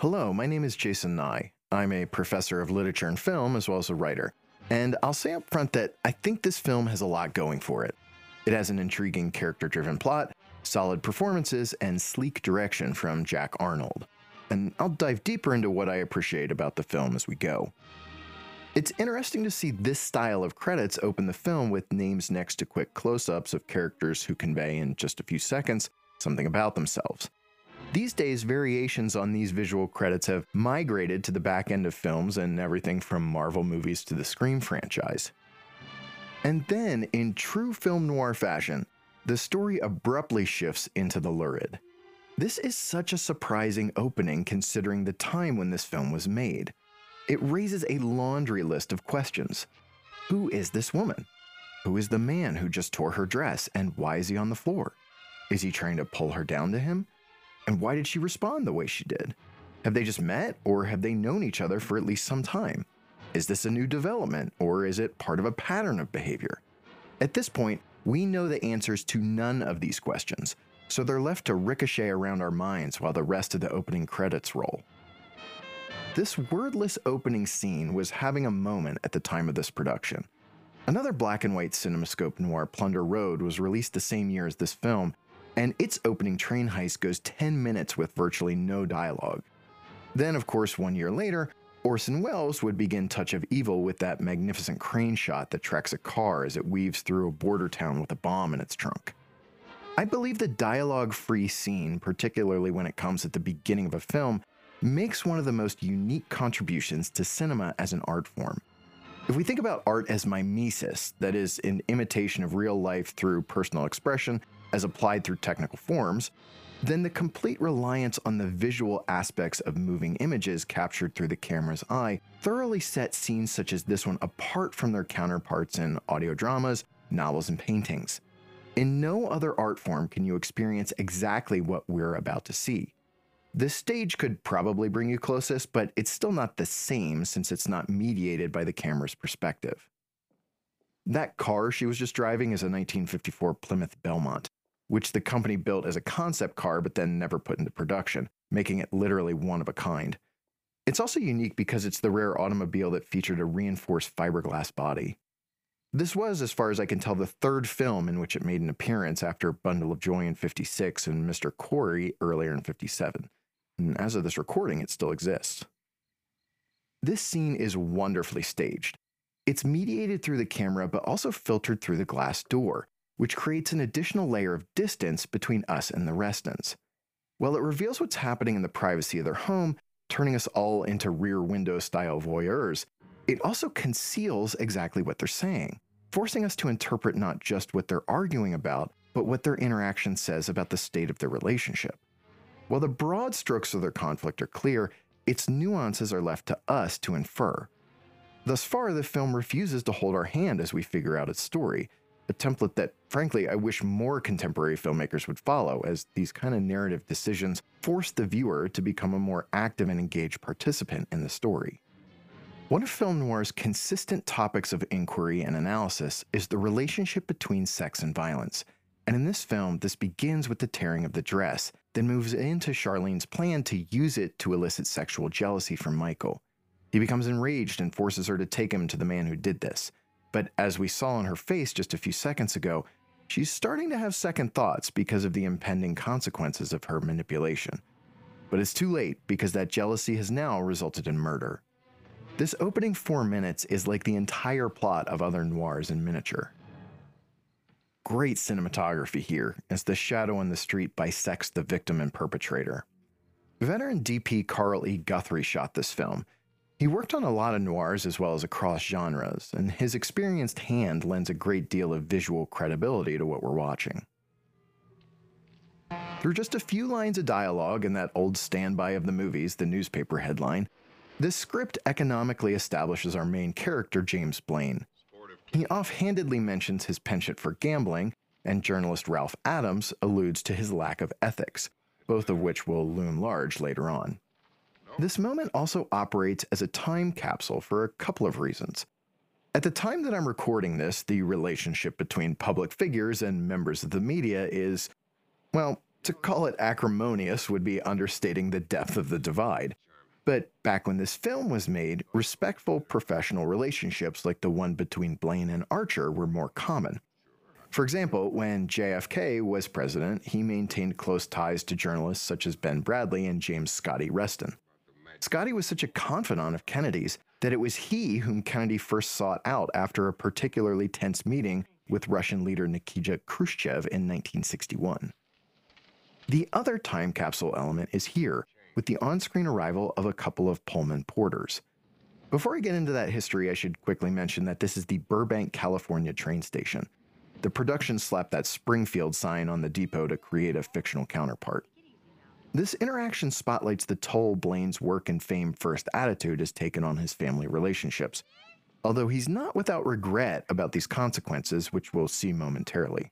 Hello, my name is Jason Ney. I'm a professor of literature and film as well as a writer. And I'll say up front that I think this film has a lot going for it. It has an intriguing character driven plot, solid performances, and sleek direction from Jack Arnold. And I'll dive deeper into what I appreciate about the film as we go. It's interesting to see this style of credits open the film with names next to quick close ups of characters who convey in just a few seconds something about themselves. These days, variations on these visual credits have migrated to the back end of films and everything from Marvel movies to the Scream franchise. And then, in true film noir fashion, the story abruptly shifts into the lurid. This is such a surprising opening considering the time when this film was made. It raises a laundry list of questions. Who is this woman? Who is the man who just tore her dress, and why is he on the floor? Is he trying to pull her down to him? And why did she respond the way she did? Have they just met, or have they known each other for at least some time? Is this a new development, or is it part of a pattern of behavior? At this point, we know the answers to none of these questions, so they're left to ricochet around our minds while the rest of the opening credits roll. This wordless opening scene was having a moment at the time of this production. Another black and white cinemascope noir, Plunder Road, was released the same year as this film and its opening train heist goes 10 minutes with virtually no dialogue. Then, of course, one year later, Orson Welles would begin Touch of Evil with that magnificent crane shot that tracks a car as it weaves through a border town with a bomb in its trunk. I believe the dialogue free scene, particularly when it comes at the beginning of a film, makes one of the most unique contributions to cinema as an art form. If we think about art as mimesis, that is, an imitation of real life through personal expression, as applied through technical forms, then the complete reliance on the visual aspects of moving images captured through the camera's eye thoroughly set scenes such as this one apart from their counterparts in audio dramas, novels, and paintings. In no other art form can you experience exactly what we're about to see. The stage could probably bring you closest, but it's still not the same since it's not mediated by the camera's perspective. That car she was just driving is a 1954 Plymouth Belmont which the company built as a concept car but then never put into production, making it literally one of a kind. It's also unique because it's the rare automobile that featured a reinforced fiberglass body. This was, as far as I can tell, the third film in which it made an appearance after Bundle of Joy in 56 and Mr. Corey earlier in 57. And as of this recording, it still exists. This scene is wonderfully staged. It's mediated through the camera, but also filtered through the glass door, which creates an additional layer of distance between us and the residents. While it reveals what's happening in the privacy of their home, turning us all into rear window style voyeurs, it also conceals exactly what they're saying, forcing us to interpret not just what they're arguing about, but what their interaction says about the state of their relationship. While the broad strokes of their conflict are clear, its nuances are left to us to infer. Thus far, the film refuses to hold our hand as we figure out its story, a template that, frankly, I wish more contemporary filmmakers would follow, as these kind of narrative decisions force the viewer to become a more active and engaged participant in the story. One of film noir's consistent topics of inquiry and analysis is the relationship between sex and violence. And in this film, this begins with the tearing of the dress, then moves into Charlene's plan to use it to elicit sexual jealousy from Michael. He becomes enraged and forces her to take him to the man who did this. But as we saw on her face just a few seconds ago, she's starting to have second thoughts because of the impending consequences of her manipulation. But it's too late because that jealousy has now resulted in murder. This opening four minutes is like the entire plot of other noirs in miniature. Great cinematography here as the shadow on the street bisects the victim and perpetrator. Veteran DP Carl E. Guthrie shot this film, he worked on a lot of noirs as well as across genres, and his experienced hand lends a great deal of visual credibility to what we're watching. Through just a few lines of dialogue in that old standby of the movies, the newspaper headline, this script economically establishes our main character, James Blaine. He offhandedly mentions his penchant for gambling, and journalist Ralph Adams alludes to his lack of ethics, both of which will loom large later on. This moment also operates as a time capsule for a couple of reasons. At the time that I'm recording this, the relationship between public figures and members of the media is, well, to call it acrimonious would be understating the depth of the divide. But back when this film was made, respectful professional relationships like the one between Blaine and Archer were more common. For example, when JFK was president, he maintained close ties to journalists such as Ben Bradlee and James Scotty Reston. Scotty was such a confidant of Kennedy's that it was he whom Kennedy first sought out after a particularly tense meeting with Russian leader Nikita Khrushchev in 1961. The other time capsule element is here, with the on screen arrival of a couple of Pullman porters. Before I get into that history, I should quickly mention that this is the Burbank, California train station. The production slapped that Springfield sign on the depot to create a fictional counterpart. This interaction spotlights the toll Blaine's work and fame first attitude has taken on his family relationships, although he's not without regret about these consequences, which we'll see momentarily.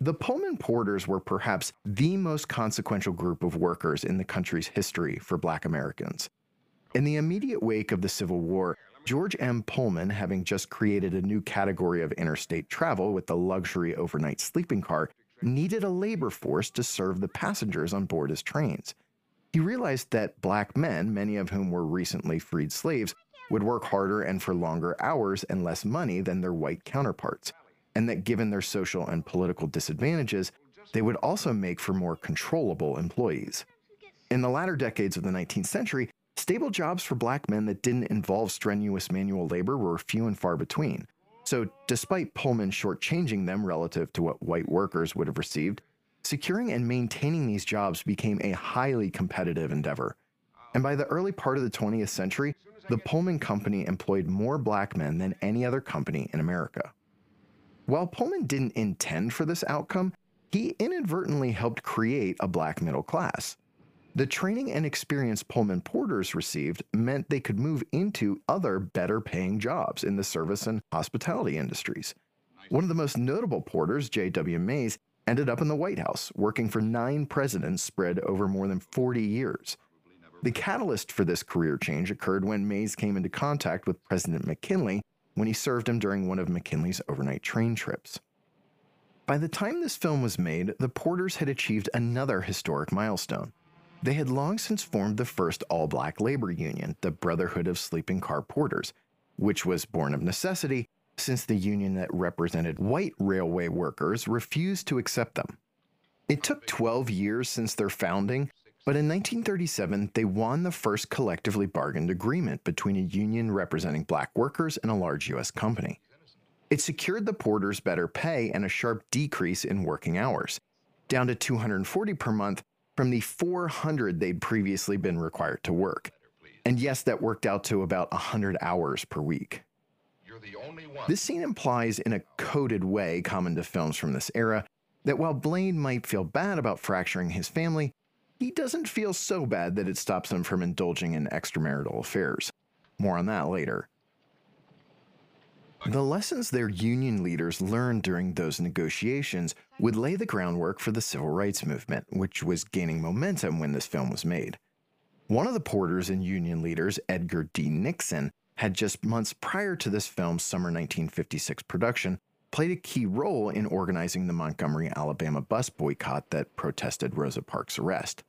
The Pullman Porters were perhaps the most consequential group of workers in the country's history for black Americans. In the immediate wake of the Civil War, George M. Pullman, having just created a new category of interstate travel with the luxury overnight sleeping car, needed a labor force to serve the passengers on board his trains. He realized that black men, many of whom were recently freed slaves, would work harder and for longer hours and less money than their white counterparts, and that given their social and political disadvantages, they would also make for more controllable employees. In the latter decades of the 19th century, stable jobs for black men that didn't involve strenuous manual labor were few and far between. So, despite Pullman shortchanging them relative to what white workers would have received, securing and maintaining these jobs became a highly competitive endeavor. And by the early part of the 20th century, the Pullman Company employed more black men than any other company in America. While Pullman didn't intend for this outcome, he inadvertently helped create a black middle class. The training and experience Pullman porters received meant they could move into other better paying jobs in the service and hospitality industries. One of the most notable porters, J.W. Mays, ended up in the White House, working for nine presidents spread over more than 40 years. The catalyst for this career change occurred when Mays came into contact with President McKinley when he served him during one of McKinley's overnight train trips. By the time this film was made, the Porters had achieved another historic milestone. They had long since formed the first all black labor union, the Brotherhood of Sleeping Car Porters, which was born of necessity since the union that represented white railway workers refused to accept them. It took 12 years since their founding, but in 1937 they won the first collectively bargained agreement between a union representing black workers and a large U.S. company. It secured the porters better pay and a sharp decrease in working hours, down to 240 per month from the 400 they'd previously been required to work. And yes, that worked out to about 100 hours per week. This scene implies, in a coded way common to films from this era, that while Blaine might feel bad about fracturing his family, he doesn't feel so bad that it stops him from indulging in extramarital affairs. More on that later. The lessons their union leaders learned during those negotiations would lay the groundwork for the civil rights movement, which was gaining momentum when this film was made. One of the porters and union leaders, Edgar D. Nixon, had just months prior to this film's summer 1956 production played a key role in organizing the Montgomery, Alabama bus boycott that protested Rosa Parks' arrest.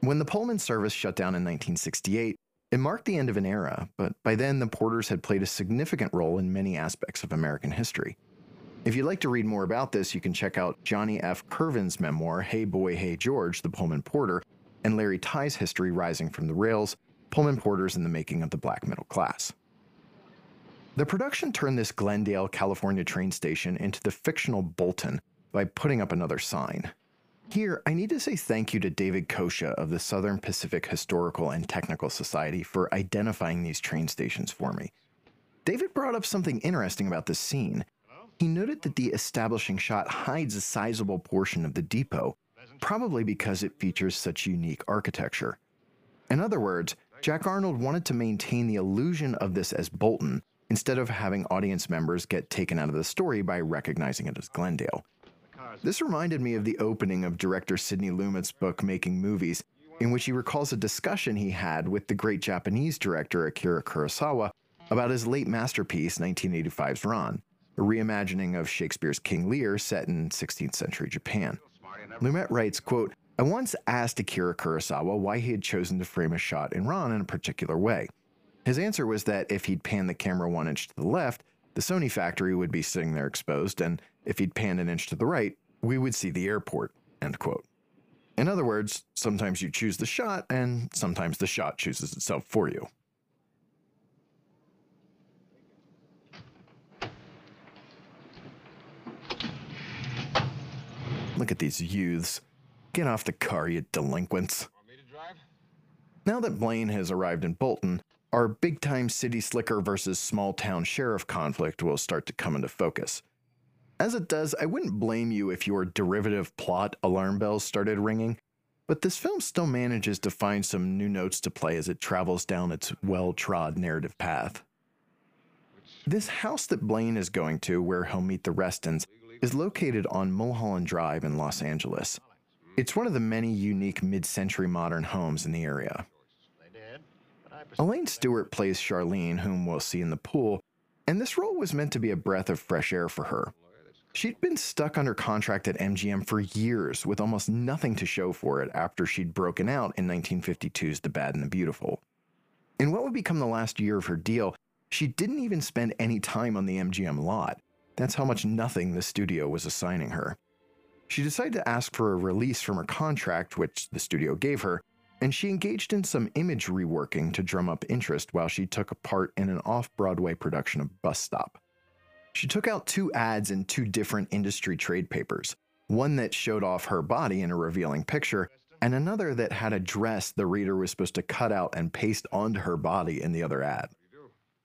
When the Pullman service shut down in 1968, it marked the end of an era, but by then the Porters had played a significant role in many aspects of American history. If you'd like to read more about this, you can check out Johnny F. Kirvan's memoir, Hey Boy, Hey George, The Pullman Porter, and Larry Tye's history rising from the rails, Pullman Porters in the Making of the Black Middle Class. The production turned this Glendale, California train station into the fictional Bolton by putting up another sign. Here, I need to say thank you to David Kosha of the Southern Pacific Historical and Technical Society for identifying these train stations for me. David brought up something interesting about this scene. He noted that the establishing shot hides a sizable portion of the depot, probably because it features such unique architecture. In other words, Jack Arnold wanted to maintain the illusion of this as Bolton instead of having audience members get taken out of the story by recognizing it as Glendale. This reminded me of the opening of director Sidney Lumet's book Making Movies, in which he recalls a discussion he had with the great Japanese director Akira Kurosawa about his late masterpiece 1985's Ran, a reimagining of Shakespeare's King Lear set in 16th century Japan. Lumet writes, quote, I once asked Akira Kurosawa why he had chosen to frame a shot in Ran in a particular way. His answer was that if he'd panned the camera one inch to the left, the Sony factory would be sitting there exposed, and if he'd panned an inch to the right, we would see the airport. End quote. In other words, sometimes you choose the shot, and sometimes the shot chooses itself for you. Look at these youths. Get off the car, you delinquents. Now that Blaine has arrived in Bolton, our big time city slicker versus small town sheriff conflict will start to come into focus. As it does, I wouldn't blame you if your derivative plot alarm bells started ringing, but this film still manages to find some new notes to play as it travels down its well trod narrative path. This house that Blaine is going to, where he'll meet the Restons, is located on Mulholland Drive in Los Angeles. It's one of the many unique mid century modern homes in the area. Elaine Stewart plays Charlene, whom we'll see in the pool, and this role was meant to be a breath of fresh air for her. She'd been stuck under contract at MGM for years with almost nothing to show for it after she'd broken out in 1952's The Bad and the Beautiful. In what would become the last year of her deal, she didn't even spend any time on the MGM lot. That's how much nothing the studio was assigning her. She decided to ask for a release from her contract, which the studio gave her, and she engaged in some image reworking to drum up interest while she took a part in an off Broadway production of Bus Stop. She took out two ads in two different industry trade papers one that showed off her body in a revealing picture, and another that had a dress the reader was supposed to cut out and paste onto her body in the other ad.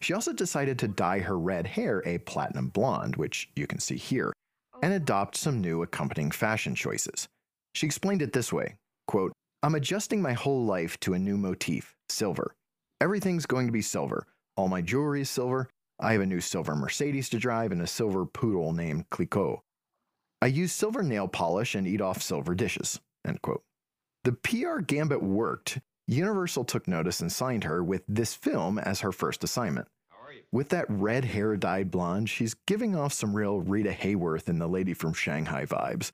She also decided to dye her red hair a platinum blonde, which you can see here, and adopt some new accompanying fashion choices. She explained it this way quote, I'm adjusting my whole life to a new motif silver. Everything's going to be silver. All my jewelry is silver. I have a new silver Mercedes to drive and a silver poodle named Clicquot. I use silver nail polish and eat off silver dishes. End quote. The PR gambit worked. Universal took notice and signed her with this film as her first assignment. With that red hair dyed blonde, she's giving off some real Rita Hayworth and the lady from Shanghai vibes.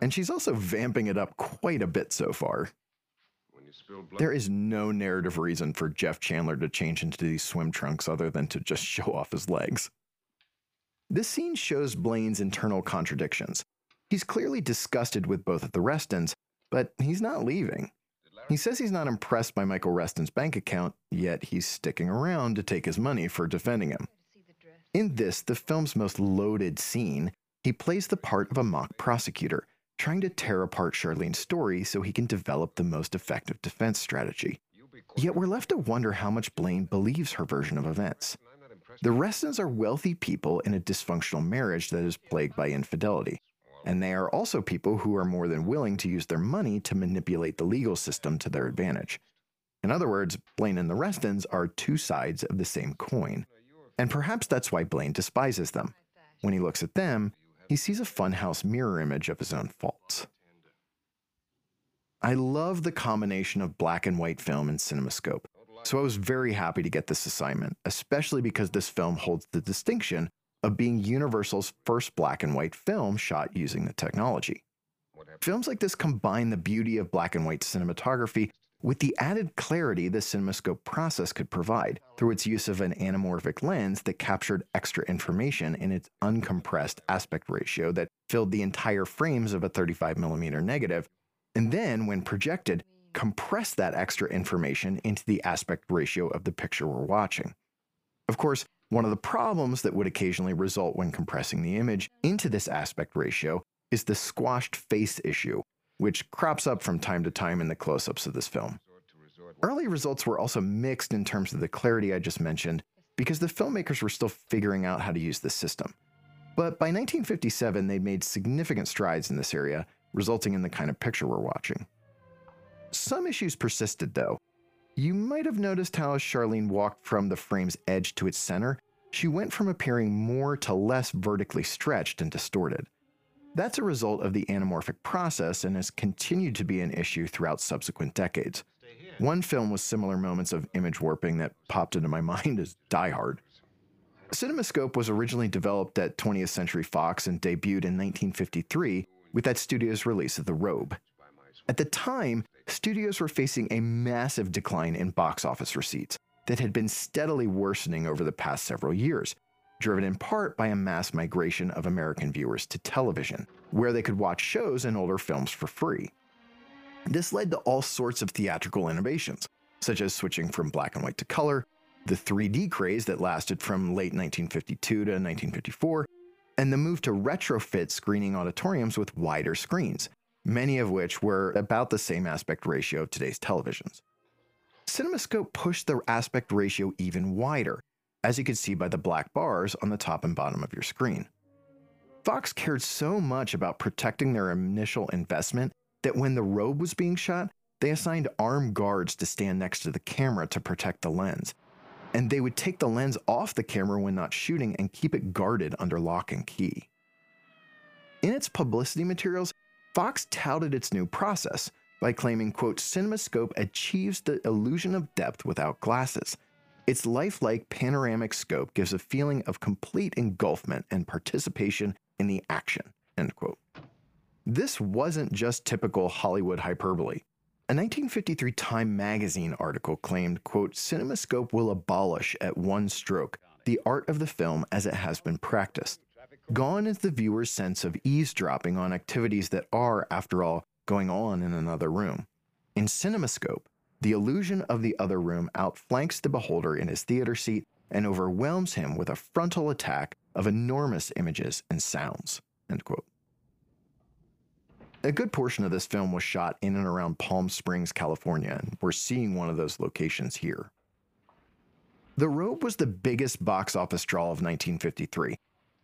And she's also vamping it up quite a bit so far. There is no narrative reason for Jeff Chandler to change into these swim trunks other than to just show off his legs. This scene shows Blaine's internal contradictions. He's clearly disgusted with both of the Restons, but he's not leaving. He says he's not impressed by Michael Reston's bank account, yet he's sticking around to take his money for defending him. In this, the film's most loaded scene, he plays the part of a mock prosecutor, trying to tear apart Charlene's story so he can develop the most effective defense strategy. Yet we're left to wonder how much Blaine believes her version of events. The Restons are wealthy people in a dysfunctional marriage that is plagued by infidelity. And they are also people who are more than willing to use their money to manipulate the legal system to their advantage. In other words, Blaine and the Restons are two sides of the same coin. And perhaps that's why Blaine despises them. When he looks at them, he sees a funhouse mirror image of his own faults. I love the combination of black and white film and cinemascope, so I was very happy to get this assignment, especially because this film holds the distinction of being Universal's first black and white film shot using the technology. Films like this combine the beauty of black and white cinematography with the added clarity the CinemaScope process could provide through its use of an anamorphic lens that captured extra information in its uncompressed aspect ratio that filled the entire frames of a 35mm negative, and then, when projected, compressed that extra information into the aspect ratio of the picture we're watching. Of course, one of the problems that would occasionally result when compressing the image into this aspect ratio is the squashed face issue, which crops up from time to time in the close ups of this film. Early results were also mixed in terms of the clarity I just mentioned, because the filmmakers were still figuring out how to use this system. But by 1957, they'd made significant strides in this area, resulting in the kind of picture we're watching. Some issues persisted, though. You might have noticed how as Charlene walked from the frame's edge to its center, she went from appearing more to less vertically stretched and distorted. That's a result of the anamorphic process and has continued to be an issue throughout subsequent decades. One film with similar moments of image warping that popped into my mind is Die Hard. CinemaScope was originally developed at 20th Century Fox and debuted in 1953 with that studio's release of The Robe. At the time, studios were facing a massive decline in box office receipts that had been steadily worsening over the past several years, driven in part by a mass migration of American viewers to television, where they could watch shows and older films for free. This led to all sorts of theatrical innovations, such as switching from black and white to color, the 3D craze that lasted from late 1952 to 1954, and the move to retrofit screening auditoriums with wider screens, many of which were about the same aspect ratio of today's televisions. CinemaScope pushed the aspect ratio even wider, as you can see by the black bars on the top and bottom of your screen. Fox cared so much about protecting their initial investment that when the robe was being shot, they assigned armed guards to stand next to the camera to protect the lens. And they would take the lens off the camera when not shooting and keep it guarded under lock and key. In its publicity materials, Fox touted its new process by claiming, quote, CinemaScope achieves the illusion of depth without glasses. Its lifelike panoramic scope gives a feeling of complete engulfment and participation in the action, end quote. This wasn't just typical Hollywood hyperbole. A 1953 Time magazine article claimed, quote, CinemaScope will abolish at one stroke the art of the film as it has been practiced. Gone is the viewer's sense of eavesdropping on activities that are, after all, going on in another room. In CinemaScope, the illusion of the other room outflanks the beholder in his theater seat and overwhelms him with a frontal attack of enormous images and sounds. A good portion of this film was shot in and around Palm Springs, California, and we're seeing one of those locations here. The Robe was the biggest box office draw of 1953,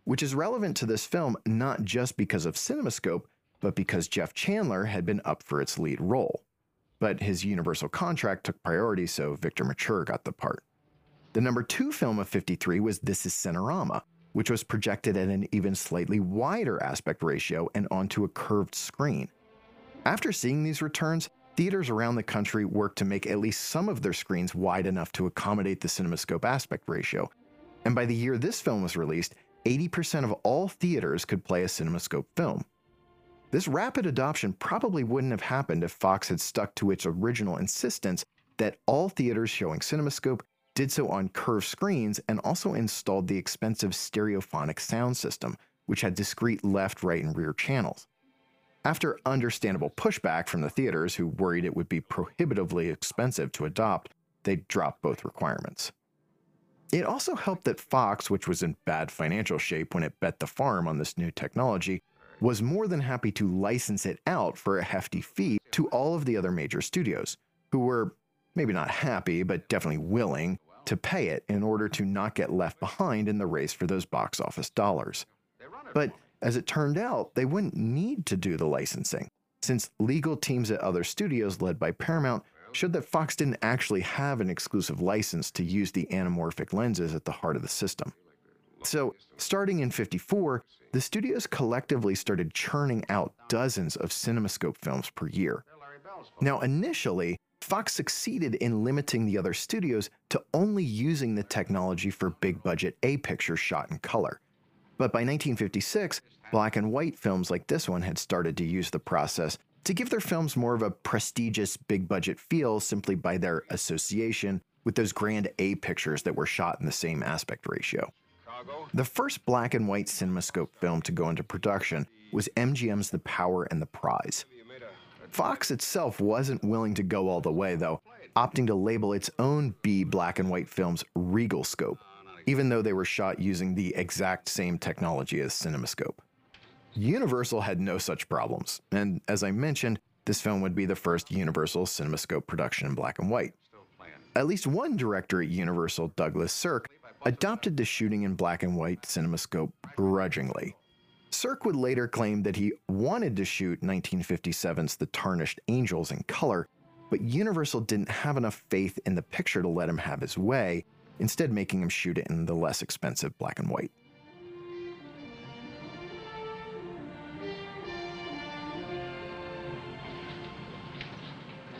which is relevant to this film not just because of CinemaScope, but because Jeff Chandler had been up for its lead role. But his Universal contract took priority, so Victor Mature got the part. The number two film of 53 was This is Cinerama, which was projected at an even slightly wider aspect ratio and onto a curved screen. After seeing these returns, theaters around the country worked to make at least some of their screens wide enough to accommodate the CinemaScope aspect ratio. And by the year this film was released, 80% of all theaters could play a CinemaScope film. This rapid adoption probably wouldn't have happened if Fox had stuck to its original insistence that all theaters showing CinemaScope did so on curved screens and also installed the expensive stereophonic sound system, which had discrete left, right, and rear channels. After understandable pushback from the theaters who worried it would be prohibitively expensive to adopt, they dropped both requirements. It also helped that Fox, which was in bad financial shape when it bet the farm on this new technology, was more than happy to license it out for a hefty fee to all of the other major studios, who were maybe not happy, but definitely willing to pay it in order to not get left behind in the race for those box office dollars. But as it turned out, they wouldn't need to do the licensing, since legal teams at other studios led by Paramount showed that Fox didn't actually have an exclusive license to use the anamorphic lenses at the heart of the system. So, starting in 54, the studios collectively started churning out dozens of CinemaScope films per year. Now, initially, Fox succeeded in limiting the other studios to only using the technology for big budget A pictures shot in color. But by 1956, black and white films like this one had started to use the process to give their films more of a prestigious big budget feel simply by their association with those grand A pictures that were shot in the same aspect ratio. The first black and white CinemaScope film to go into production was MGM's The Power and the Prize. Fox itself wasn't willing to go all the way, though, opting to label its own B black and white films Regal Scope, even though they were shot using the exact same technology as CinemaScope. Universal had no such problems, and as I mentioned, this film would be the first Universal CinemaScope production in black and white. At least one director at Universal, Douglas Sirk, adopted the shooting in black and white CinemaScope grudgingly. Sirk would later claim that he wanted to shoot 1957's The Tarnished Angels in color, but Universal didn't have enough faith in the picture to let him have his way, instead, making him shoot it in the less expensive black and white.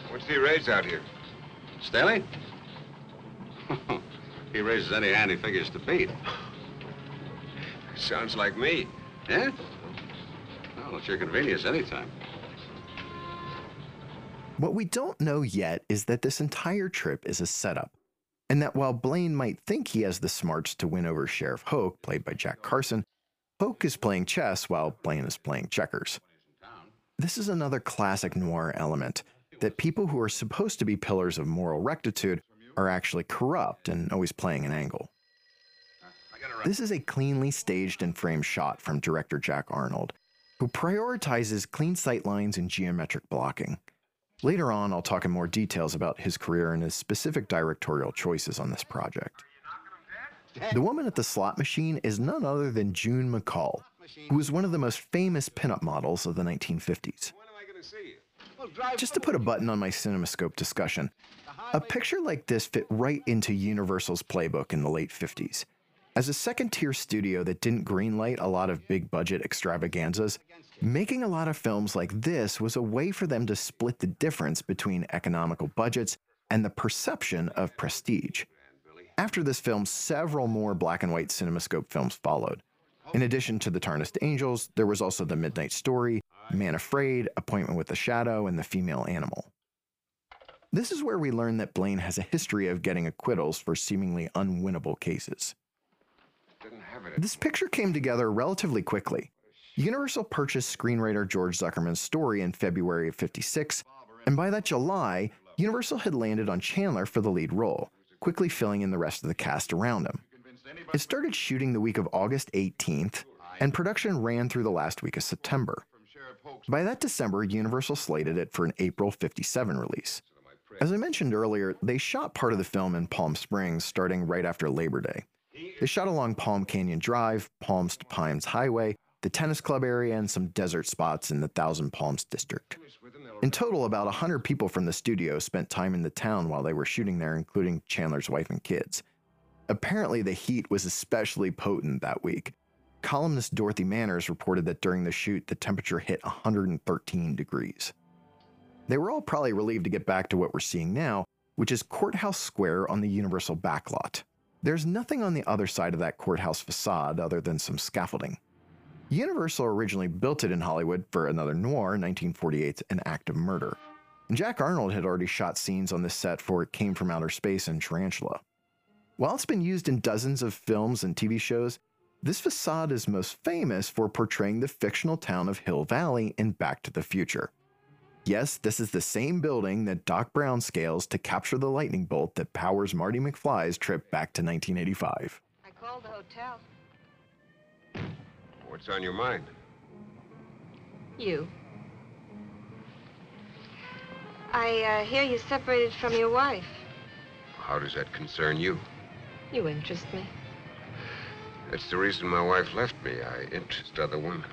What's he raise out here? Staley? he raises any hand he figures to beat. Sounds like me. Yeah? Well, it's your convenience anytime. What we don't know yet is that this entire trip is a setup, and that while Blaine might think he has the smarts to win over Sheriff Hoke, played by Jack Carson, Hoke is playing chess while Blaine is playing checkers. This is another classic noir element that people who are supposed to be pillars of moral rectitude are actually corrupt and always playing an angle. This is a cleanly staged and framed shot from director Jack Arnold, who prioritizes clean sight lines and geometric blocking. Later on, I'll talk in more details about his career and his specific directorial choices on this project. The woman at the slot machine is none other than June McCall, who was one of the most famous pinup models of the 1950s. Just to put a button on my CinemaScope discussion, a picture like this fit right into Universal's playbook in the late 50s. As a second tier studio that didn't greenlight a lot of big budget extravaganzas, making a lot of films like this was a way for them to split the difference between economical budgets and the perception of prestige. After this film, several more black and white CinemaScope films followed. In addition to The Tarnished Angels, there was also The Midnight Story, Man Afraid, Appointment with the Shadow, and The Female Animal. This is where we learn that Blaine has a history of getting acquittals for seemingly unwinnable cases. This picture came together relatively quickly. Universal purchased screenwriter George Zuckerman's story in February of 56, and by that July, Universal had landed on Chandler for the lead role quickly filling in the rest of the cast around him. It started shooting the week of August 18th, and production ran through the last week of September. By that December, Universal slated it for an April 57 release. As I mentioned earlier, they shot part of the film in Palm Springs starting right after Labor Day. They shot along Palm Canyon Drive, Palms to Pines Highway, the tennis club area, and some desert spots in the Thousand Palms district. In total, about 100 people from the studio spent time in the town while they were shooting there, including Chandler's wife and kids. Apparently, the heat was especially potent that week. Columnist Dorothy Manners reported that during the shoot, the temperature hit 113 degrees. They were all probably relieved to get back to what we're seeing now, which is Courthouse Square on the Universal backlot. There's nothing on the other side of that courthouse facade other than some scaffolding. Universal originally built it in Hollywood for another noir, 1948's An Act of Murder. And Jack Arnold had already shot scenes on this set for It Came From Outer Space and Tarantula. While it's been used in dozens of films and TV shows, this facade is most famous for portraying the fictional town of Hill Valley in Back to the Future. Yes, this is the same building that Doc Brown scales to capture the lightning bolt that powers Marty McFly's trip back to 1985. I called the hotel. What's on your mind? You. I uh, hear you separated from your wife. How does that concern you? You interest me. That's the reason my wife left me. I interest other women.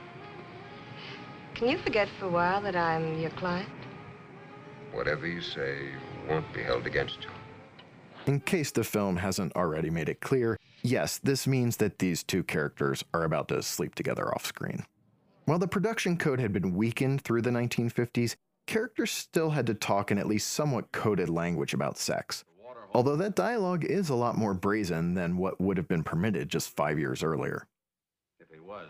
Can you forget for a while that I'm your client? Whatever you say won't be held against you. In case the film hasn't already made it clear, yes, this means that these two characters are about to sleep together off screen. While the production code had been weakened through the 1950s, characters still had to talk in at least somewhat coded language about sex. Although that dialogue is a lot more brazen than what would have been permitted just five years earlier.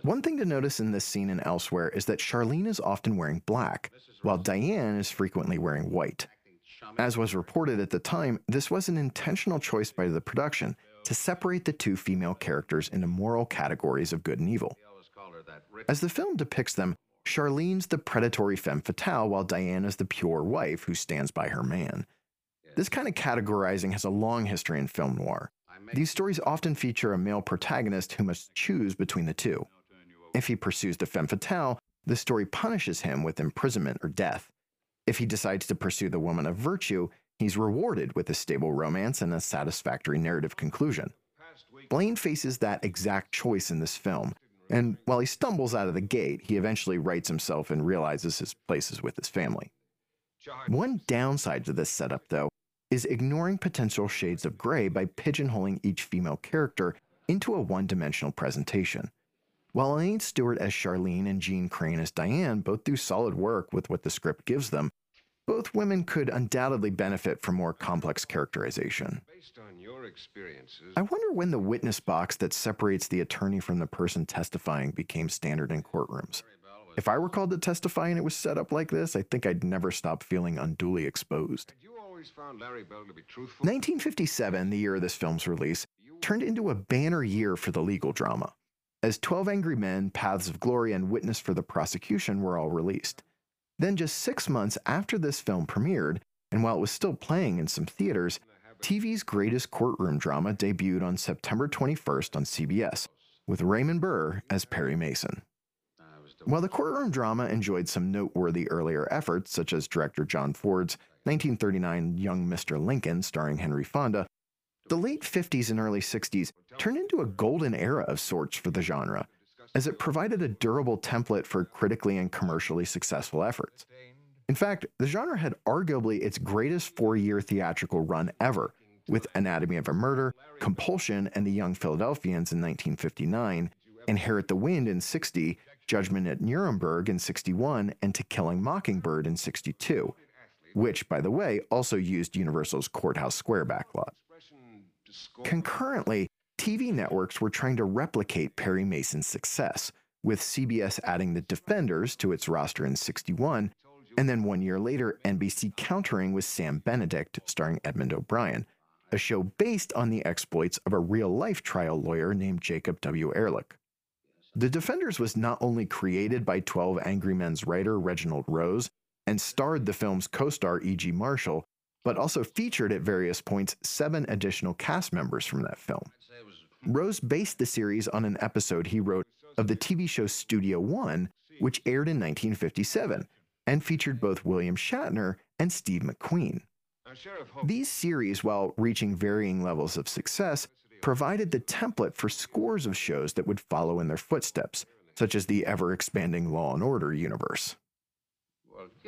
One thing to notice in this scene and elsewhere is that Charlene is often wearing black, while Diane is frequently wearing white. As was reported at the time, this was an intentional choice by the production to separate the two female characters into moral categories of good and evil. As the film depicts them, Charlene's the predatory femme fatale, while Diane is the pure wife who stands by her man. This kind of categorizing has a long history in film noir. These stories often feature a male protagonist who must choose between the two. If he pursues the femme fatale, the story punishes him with imprisonment or death. If he decides to pursue the woman of virtue, he's rewarded with a stable romance and a satisfactory narrative conclusion. Blaine faces that exact choice in this film, and while he stumbles out of the gate, he eventually rights himself and realizes his place is with his family. One downside to this setup, though, is ignoring potential shades of gray by pigeonholing each female character into a one dimensional presentation. While Elaine Stewart as Charlene and Jeanne Crain as Diane both do solid work with what the script gives them, both women could undoubtedly benefit from more complex characterization. Based on your experiences, I wonder when the witness box that separates the attorney from the person testifying became standard in courtrooms. If I were called to testify and it was set up like this, I think I'd never stop feeling unduly exposed. You found Larry Bell to be truthful. 1957, the year of this film's release, turned into a banner year for the legal drama, as 12 Angry Men, Paths of Glory, and Witness for the Prosecution were all released. Then, just six months after this film premiered, and while it was still playing in some theaters, TV's greatest courtroom drama debuted on September 21st on CBS, with Raymond Burr as Perry Mason. While the courtroom drama enjoyed some noteworthy earlier efforts, such as director John Ford's 1939 Young Mr. Lincoln starring Henry Fonda, the late 50s and early 60s turned into a golden era of sorts for the genre, as it provided a durable template for critically and commercially successful efforts. In fact, the genre had arguably its greatest four year theatrical run ever, with Anatomy of a Murder, Compulsion, and The Young Philadelphians in 1959, Inherit the Wind in 60, Judgment at Nuremberg in 61, and To Kill a Mockingbird in 62, which, by the way, also used Universal's Courthouse Square backlot. Concurrently, TV networks were trying to replicate Perry Mason's success, with CBS adding The Defenders to its roster in 61, and then one year later, NBC countering with Sam Benedict, starring Edmund O'Brien, a show based on the exploits of a real life trial lawyer named Jacob W. Ehrlich. The Defenders was not only created by 12 Angry Men's writer Reginald Rose and starred the film's co star E.G. Marshall, but also featured at various points seven additional cast members from that film. Rose based the series on an episode he wrote of the TV show Studio One, which aired in 1957 and featured both William Shatner and Steve McQueen. These series, while reaching varying levels of success, provided the template for scores of shows that would follow in their footsteps, such as the ever expanding Law and Order universe.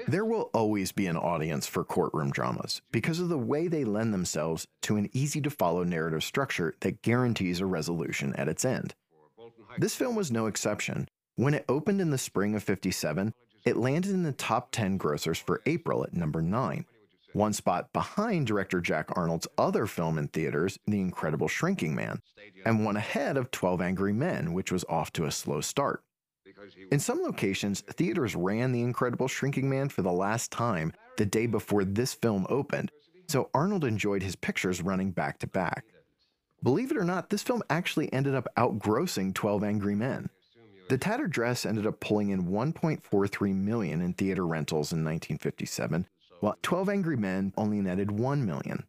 There will always be an audience for courtroom dramas because of the way they lend themselves to an easy to follow narrative structure that guarantees a resolution at its end. This film was no exception. When it opened in the spring of 57, it landed in the top 10 grossers for April at number 9, one spot behind director Jack Arnold's other film in theaters, The Incredible Shrinking Man, and one ahead of 12 Angry Men, which was off to a slow start. In some locations, theaters ran The Incredible Shrinking Man for the last time the day before this film opened, so Arnold enjoyed his pictures running back to back. Believe it or not, this film actually ended up outgrossing 12 Angry Men. The Tattered Dress ended up pulling in 1.43 million in theater rentals in 1957, while 12 Angry Men only netted 1 million.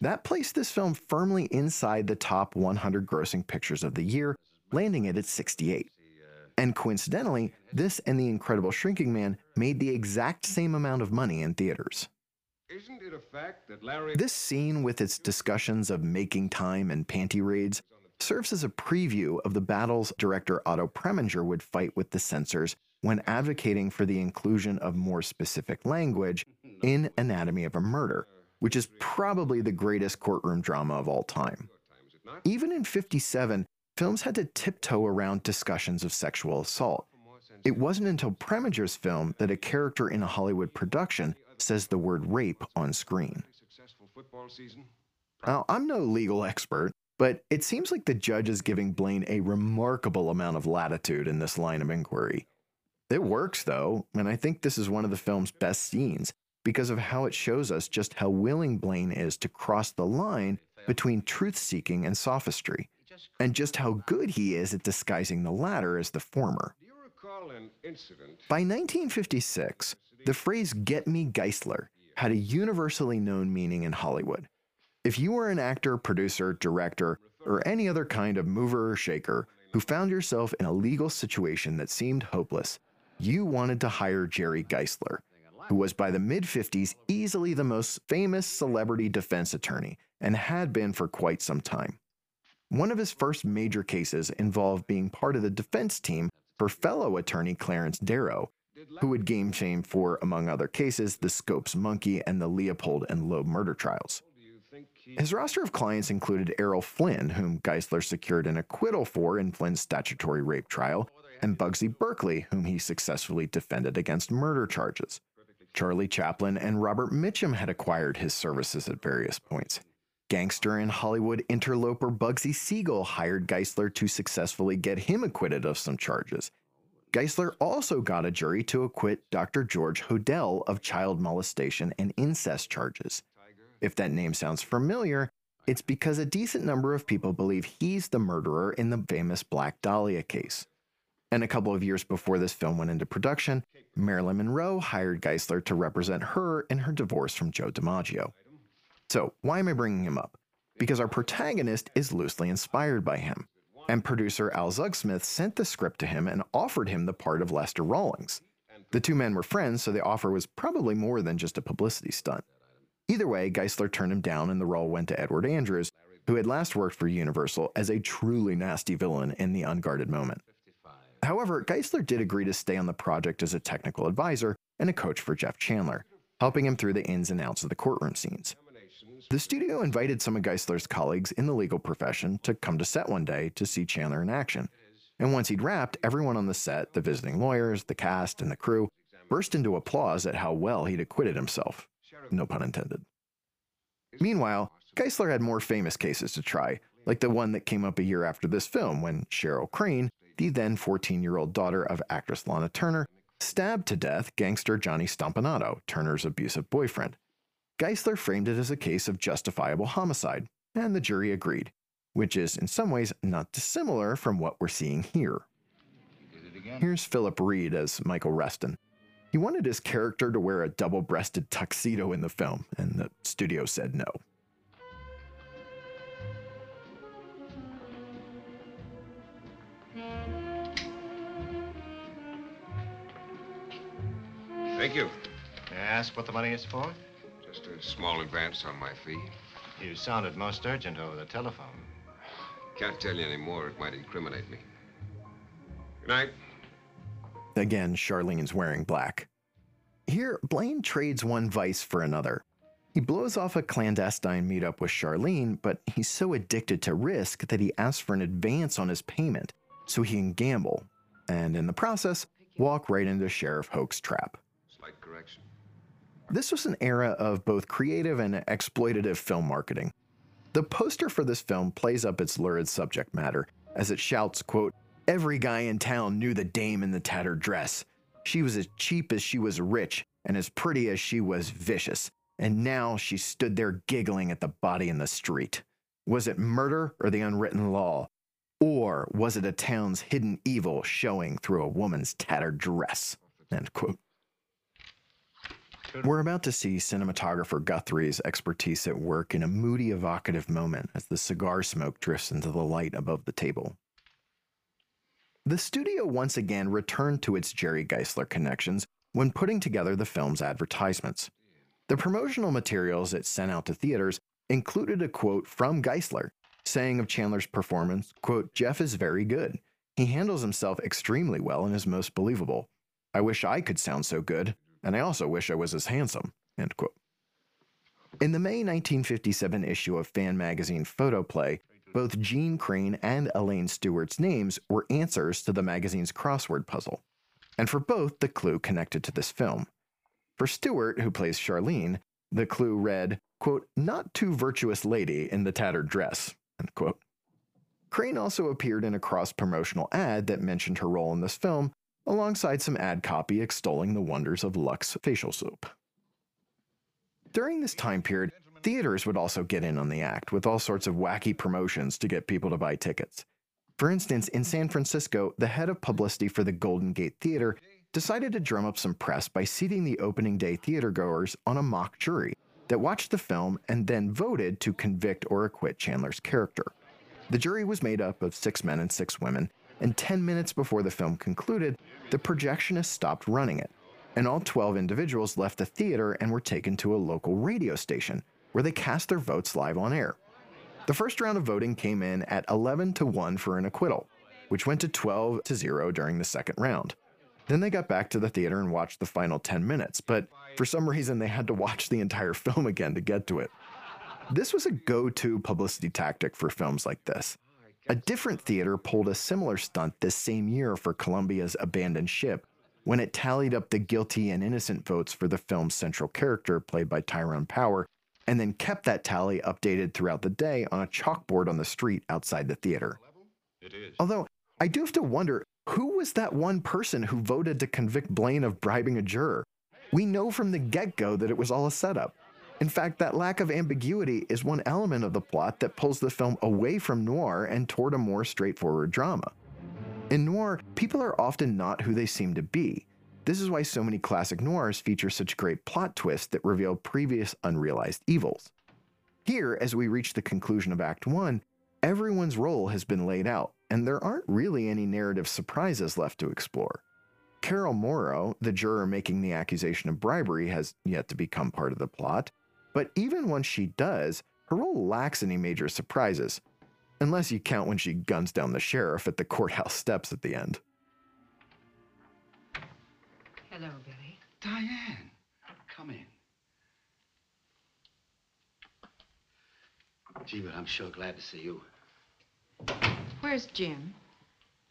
That placed this film firmly inside the top 100 grossing pictures of the year, landing it at 68. And coincidentally, this and The Incredible Shrinking Man made the exact same amount of money in theaters. Isn't it a fact that Larry This scene, with its discussions of making time and panty raids, serves as a preview of the battles director Otto Preminger would fight with the censors when advocating for the inclusion of more specific language in Anatomy of a Murder, which is probably the greatest courtroom drama of all time. Even in 57, films had to tiptoe around discussions of sexual assault. It wasn't until Preminger's film that a character in a Hollywood production says the word rape on screen. Now, I'm no legal expert, but it seems like the judge is giving Blaine a remarkable amount of latitude in this line of inquiry. It works, though, and I think this is one of the film's best scenes because of how it shows us just how willing Blaine is to cross the line between truth seeking and sophistry, and just how good he is at disguising the latter as the former. Do you recall an incident? By 1956, the phrase get me Giesler had a universally known meaning in Hollywood. If you were an actor, producer, director, or any other kind of mover or shaker who found yourself in a legal situation that seemed hopeless, you wanted to hire Jerry Giesler, who was by the mid 50s easily the most famous celebrity defense attorney and had been for quite some time. One of his first major cases involved being part of the defense team for fellow attorney Clarence Darrow, who would gain fame for, among other cases, the Scopes Monkey and the Leopold and Loeb murder trials. His roster of clients included Errol Flynn, whom Giesler secured an acquittal for in Flynn's statutory rape trial, and Busby Berkeley, whom he successfully defended against murder charges. Charlie Chaplin and Robert Mitchum had acquired his services at various points. Gangster and Hollywood interloper Bugsy Siegel hired Giesler to successfully get him acquitted of some charges. Giesler also got a jury to acquit Dr. George Hodel of child molestation and incest charges. If that name sounds familiar, it's because a decent number of people believe he's the murderer in the famous Black Dahlia case. And a couple of years before this film went into production, Marilyn Monroe hired Giesler to represent her in her divorce from Joe DiMaggio. So, why am I bringing him up? Because our protagonist is loosely inspired by him, and producer Al Zugsmith sent the script to him and offered him the part of Lester Rawlings. The two men were friends, so the offer was probably more than just a publicity stunt. Either way, Giesler turned him down and the role went to Edward Andrews, who had last worked for Universal as a truly nasty villain in The Unguarded Moment. However, Giesler did agree to stay on the project as a technical advisor and a coach for Jeff Chandler, helping him through the ins and outs of the courtroom scenes. The studio invited some of Giesler's colleagues in the legal profession to come to set one day to see Chandler in action. And once he'd wrapped, everyone on the set, the visiting lawyers, the cast, and the crew, burst into applause at how well he'd acquitted himself. No pun intended. Meanwhile, Giesler had more famous cases to try, like the one that came up a year after this film when Cheryl Crane, the then 14 year old daughter of actress Lana Turner, stabbed to death gangster Johnny Stompanato, Turner's abusive boyfriend. Giesler framed it as a case of justifiable homicide, and the jury agreed, which is in some ways not dissimilar from what we're seeing here. Here's Philip Reed as Michael Reston. He wanted his character to wear a double breasted tuxedo in the film, and the studio said no. Thank you. May I ask what the money is for? Just a small advance on my fee. You sounded most urgent over the telephone. Can't tell you any more. It might incriminate me. Good night. Again, Charlene's wearing black. Here, Blaine trades one vice for another. He blows off a clandestine meetup with Charlene, but he's so addicted to risk that he asks for an advance on his payment so he can gamble, and in the process, walk right into Sheriff Hoke's trap. This was an era of both creative and exploitative film marketing. The poster for this film plays up its lurid subject matter as it shouts, quote, Every guy in town knew the dame in the tattered dress. She was as cheap as she was rich and as pretty as she was vicious. And now she stood there giggling at the body in the street. Was it murder or the unwritten law? Or was it a town's hidden evil showing through a woman's tattered dress? End quote. We're about to see cinematographer Guthrie's expertise at work in a moody, evocative moment as the cigar smoke drifts into the light above the table. The studio once again returned to its Jerry Giesler connections when putting together the film's advertisements. The promotional materials it sent out to theaters included a quote from Giesler saying of Chandler's performance, quote, Jeff is very good. He handles himself extremely well and is most believable. I wish I could sound so good, and I also wish I was as handsome. In the May 1957 issue of fan magazine Photoplay, both Jeanne Crain and Elaine Stewart's names were answers to the magazine's crossword puzzle, and for both, the clue connected to this film. For Stewart, who plays Charlene, the clue read, quote, not too virtuous lady in the tattered dress, end quote. Crain also appeared in a cross promotional ad that mentioned her role in this film, alongside some ad copy extolling the wonders of Lux facial soap. During this time period, theaters would also get in on the act with all sorts of wacky promotions to get people to buy tickets. For instance, in San Francisco, the head of publicity for the Golden Gate Theater decided to drum up some press by seating the opening day theatergoers on a mock jury that watched the film and then voted to convict or acquit Chandler's character. The jury was made up of six men and six women, and 10 minutes before the film concluded, the projectionist stopped running it, and all 12 individuals left the theater and were taken to a local radio station where they cast their votes live on air. The first round of voting came in at 11 to 1 for an acquittal, which went to 12 to 0 during the second round. Then they got back to the theater and watched the final 10 minutes, but for some reason they had to watch the entire film again to get to it. This was a go to publicity tactic for films like this. A different theater pulled a similar stunt this same year for Columbia's Abandoned Ship when it tallied up the guilty and innocent votes for the film's central character, played by Tyrone Power, and then kept that tally updated throughout the day on a chalkboard on the street outside the theater. Although, I do have to wonder Who was that one person who voted to convict Blaine of bribing a juror? We know from the get go that it was all a setup. In fact, that lack of ambiguity is one element of the plot that pulls the film away from noir and toward a more straightforward drama. In noir, people are often not who they seem to be. This is why so many classic noirs feature such great plot twists that reveal previous unrealized evils. Here, as we reach the conclusion of Act 1, everyone's role has been laid out, and there aren't really any narrative surprises left to explore. Carol Morrow, the juror making the accusation of bribery, has yet to become part of the plot, but even when she does, her role lacks any major surprises, unless you count when she guns down the sheriff at the courthouse steps at the end. Hello, Billy. Diane, come in. Gee, but I'm sure glad to see you. Where's Jim?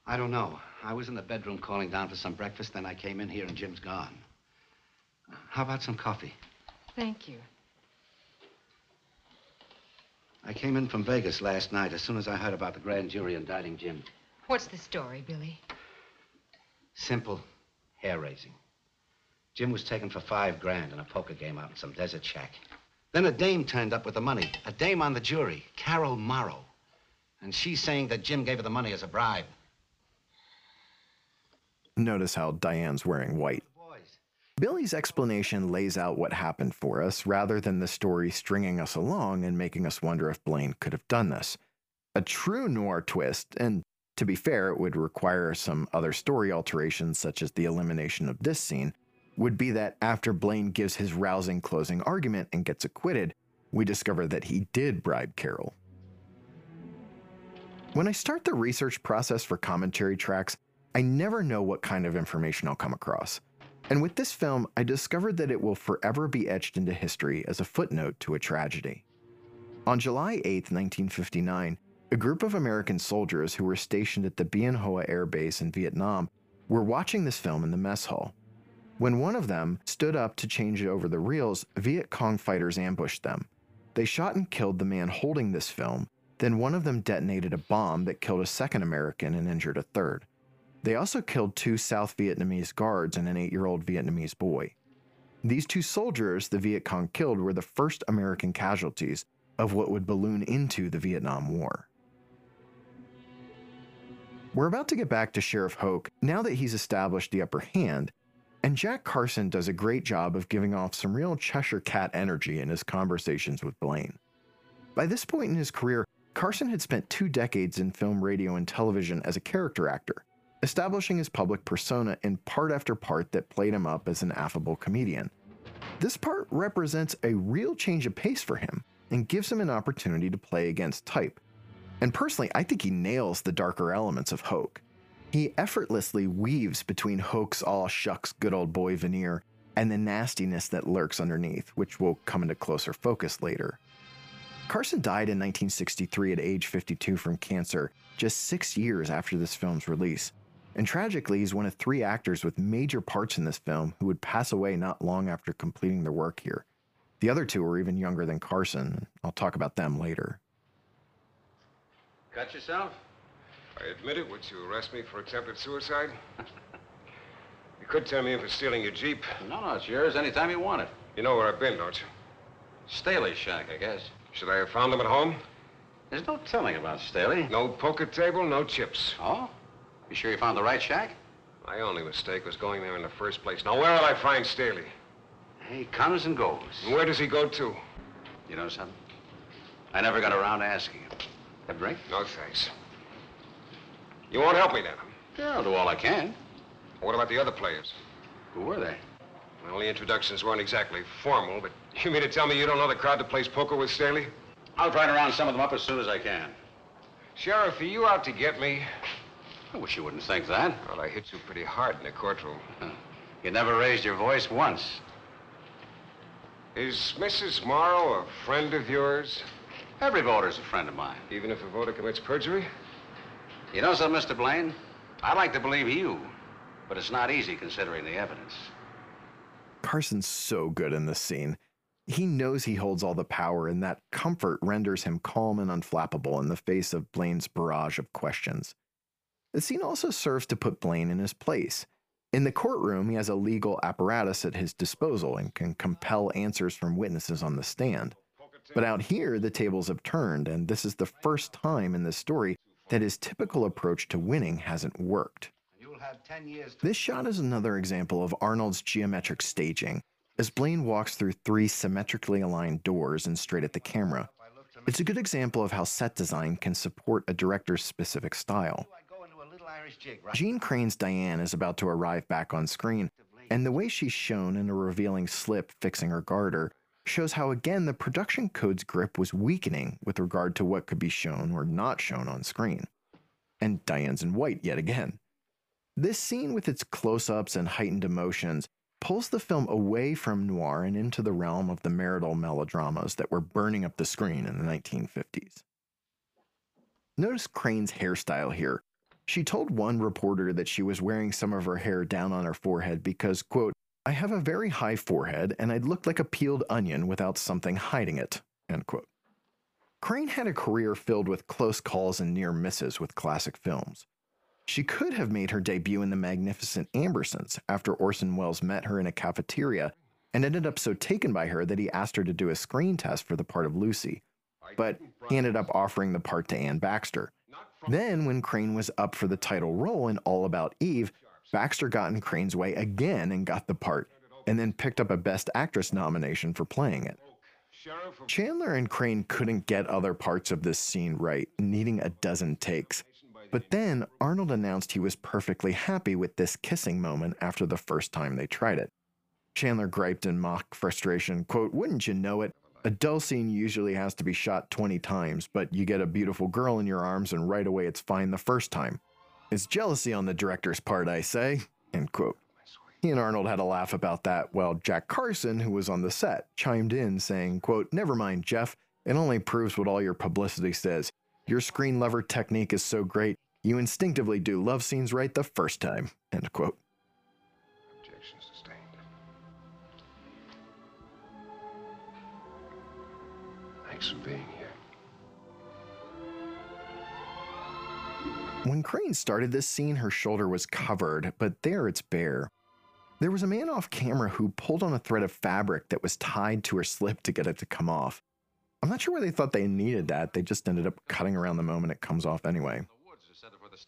I don't know. I was in the bedroom calling down for some breakfast, then I came in here and Jim's gone. How about some coffee? Thank you. I came in from Vegas last night as soon as I heard about the grand jury indicting Jim. What's the story, Billy? Simple, hair raising. Jim was taken for five grand in a poker game out in some desert shack. Then a dame turned up with the money. A dame on the jury, Carol Morrow. And she's saying that Jim gave her the money as a bribe. Notice how Diane's wearing white. Billy's explanation lays out what happened for us rather than the story stringing us along and making us wonder if Blaine could have done this. A true noir twist, and to be fair, it would require some other story alterations, such as the elimination of this scene, would be that after Blaine gives his rousing closing argument and gets acquitted, we discover that he did bribe Carol. When I start the research process for commentary tracks, I never know what kind of information I'll come across. And with this film, I discovered that it will forever be etched into history as a footnote to a tragedy. On July 8, 1959, a group of American soldiers who were stationed at the Bien Hoa Air Base in Vietnam were watching this film in the mess hall. When one of them stood up to change it over the reels, Viet Cong fighters ambushed them. They shot and killed the man holding this film, then one of them detonated a bomb that killed a second American and injured a third. They also killed two South Vietnamese guards and an eight year old Vietnamese boy. These two soldiers the Viet Cong killed were the first American casualties of what would balloon into the Vietnam War. We're about to get back to Sheriff Hoke now that he's established the upper hand, and Jack Carson does a great job of giving off some real Cheshire Cat energy in his conversations with Blaine. By this point in his career, Carson had spent two decades in film, radio, and television as a character actor, establishing his public persona in part after part that played him up as an affable comedian. This part represents a real change of pace for him and gives him an opportunity to play against type. And personally, I think he nails the darker elements of Hoke. He effortlessly weaves between Hoke's all shucks good old boy veneer and the nastiness that lurks underneath, which will come into closer focus later. Carson died in 1963 at age 52 from cancer, just six years after this film's release. And tragically, he's one of three actors with major parts in this film who would pass away not long after completing their work here. The other two were even younger than Carson. I'll talk about them later. Cut yourself? I admit it. Would you arrest me for attempted suicide? you could tell me in for stealing your Jeep. No, no, it's yours anytime you want it. You know where I've been, don't you? Staley's shack, I guess. Should I have found them at home? There's no telling about Staley. No poker table, no chips. Oh? You sure you found the right shack? My only mistake was going there in the first place. Now, where will I find Staley? He comes and goes. And where does he go to? You know something? I never got around to asking him. A drink? No, thanks. You won't help me then? Yeah, I'll do all I can. What about the other players? Who were they? Well, the introductions weren't exactly formal, but you mean to tell me you don't know the crowd that plays poker with Staley? I'll try to round some of them up as soon as I can. Sheriff, are you out to get me? I wish you wouldn't think that. Well, I hit you pretty hard in the courtroom. You never raised your voice once. Is Mrs. Morrow a friend of yours? Every voter's a friend of mine. Even if a voter commits perjury? You know something, Mr. Blaine? I'd like to believe you, but it's not easy considering the evidence. Carson's so good in this scene. He knows he holds all the power, and that comfort renders him calm and unflappable in the face of Blaine's barrage of questions. The scene also serves to put Blaine in his place. In the courtroom, he has a legal apparatus at his disposal and can compel answers from witnesses on the stand. But out here, the tables have turned, and this is the first time in this story that his typical approach to winning hasn't worked. You'll have 10 years to This shot is another example of Arnold's geometric staging, as Blaine walks through three symmetrically aligned doors and straight at the camera. It's a good example of how set design can support a director's specific style. Jig, right? Jeanne Crain's Diane is about to arrive back on screen, and the way she's shown in a revealing slip fixing her garter shows how again the production code's grip was weakening with regard to what could be shown or not shown on screen. And Diane's in white yet again. This scene with its close-ups and heightened emotions pulls the film away from noir and into the realm of the marital melodramas that were burning up the screen in the 1950s. Notice Crain's hairstyle here. She told one reporter that she was wearing some of her hair down on her forehead because, quote, I have a very high forehead and I'd look like a peeled onion without something hiding it, end quote. Crain had a career filled with close calls and near misses with classic films. She could have made her debut in The Magnificent Ambersons after Orson Welles met her in a cafeteria and ended up so taken by her that he asked her to do a screen test for the part of Lucy. But he ended up offering the part to Anne Baxter. Then, when Crain was up for the title role in All About Eve, Baxter got in Crain's way again and got the part, and then picked up a Best Actress nomination for playing it. Chandler and Crain couldn't get other parts of this scene right, needing a dozen takes. But then Arnold announced he was perfectly happy with this kissing moment after the first time they tried it. Chandler griped in mock frustration, quote, Wouldn't you know it? A dull scene usually has to be shot 20 times, but you get a beautiful girl in your arms and right away it's fine the first time. It's jealousy on the director's part, I say. End quote. He and Arnold had a laugh about that while Jack Carson, who was on the set, chimed in saying, quote, Never mind, Jeff. It only proves what all your publicity says. Your screen lover technique is so great, you instinctively do love scenes right the first time. End quote. Thanks for being here. When Crain started this scene, her shoulder was covered, but there it's bare. There was a man off camera who pulled on a thread of fabric that was tied to her slip to get it to come off. I'm not sure why they thought they needed that, they just ended up cutting around the moment it comes off anyway.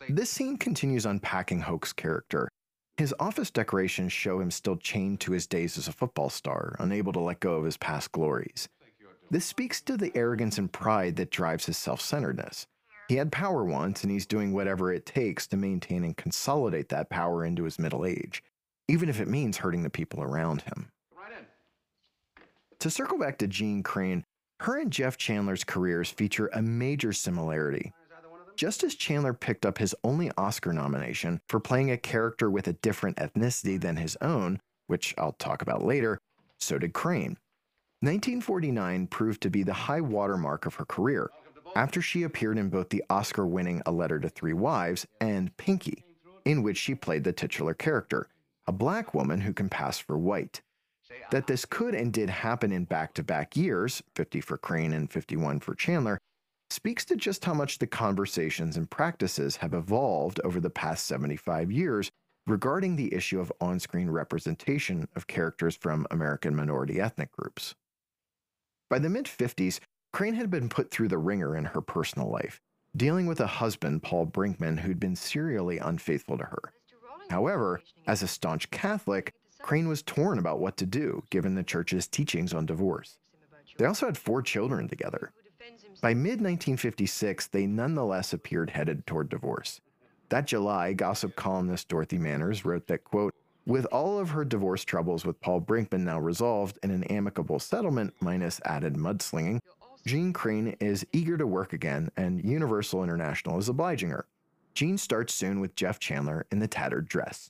This scene continues unpacking Hoke's character. His office decorations show him still chained to his days as a football star, unable to let go of his past glories. This speaks to the arrogance and pride that drives his self centeredness. He had power once, and he's doing whatever it takes to maintain and consolidate that power into his middle age, even if it means hurting the people around him. Right. To circle back to Jeanne Crain, her and Jeff Chandler's careers feature a major similarity. Just as Chandler picked up his only Oscar nomination for playing a character with a different ethnicity than his own, which I'll talk about later, so did Crain. 1949 proved to be the high watermark of her career, after she appeared in both the Oscar winning A Letter to Three Wives and Pinky, in which she played the titular character, a black woman who can pass for white. That this could and did happen in back to back years, 50 for Crain and 51 for Chandler, speaks to just how much the conversations and practices have evolved over the past 75 years regarding the issue of on screen representation of characters from American minority ethnic groups. By the mid 50s, Crain had been put through the ringer in her personal life, dealing with a husband, Paul Brinkman, who'd been serially unfaithful to her. However, as a staunch Catholic, Crain was torn about what to do given the church's teachings on divorce. They also had four children together. By mid 1956, they nonetheless appeared headed toward divorce. That July, gossip columnist Dorothy Manners wrote that, quote, with all of her divorce troubles with Paul Brinkman now resolved in an amicable settlement minus added mudslinging, Jeanne Crain is eager to work again, and Universal International is obliging her. Jeanne starts soon with Jeff Chandler in the tattered dress.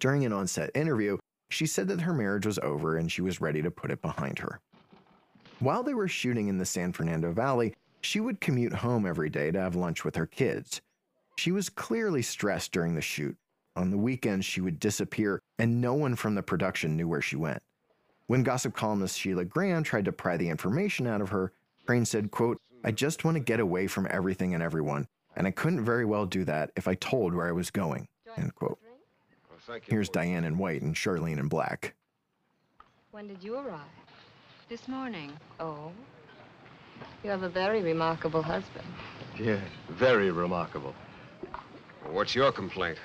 During an on set interview, she said that her marriage was over and she was ready to put it behind her. While they were shooting in the San Fernando Valley, she would commute home every day to have lunch with her kids. She was clearly stressed during the shoot. On the weekends, she would disappear, and no one from the production knew where she went. When gossip columnist Sheilah Graham tried to pry the information out of her, Crain said, quote, I just want to get away from everything and everyone. and I couldn't very well do that if I told where I was going. End quote. Well. Here's Diane in white and Charlene in black. When did you arrive? This morning. Oh. You have a very remarkable husband. Yes, very remarkable. Well, what's your complaint?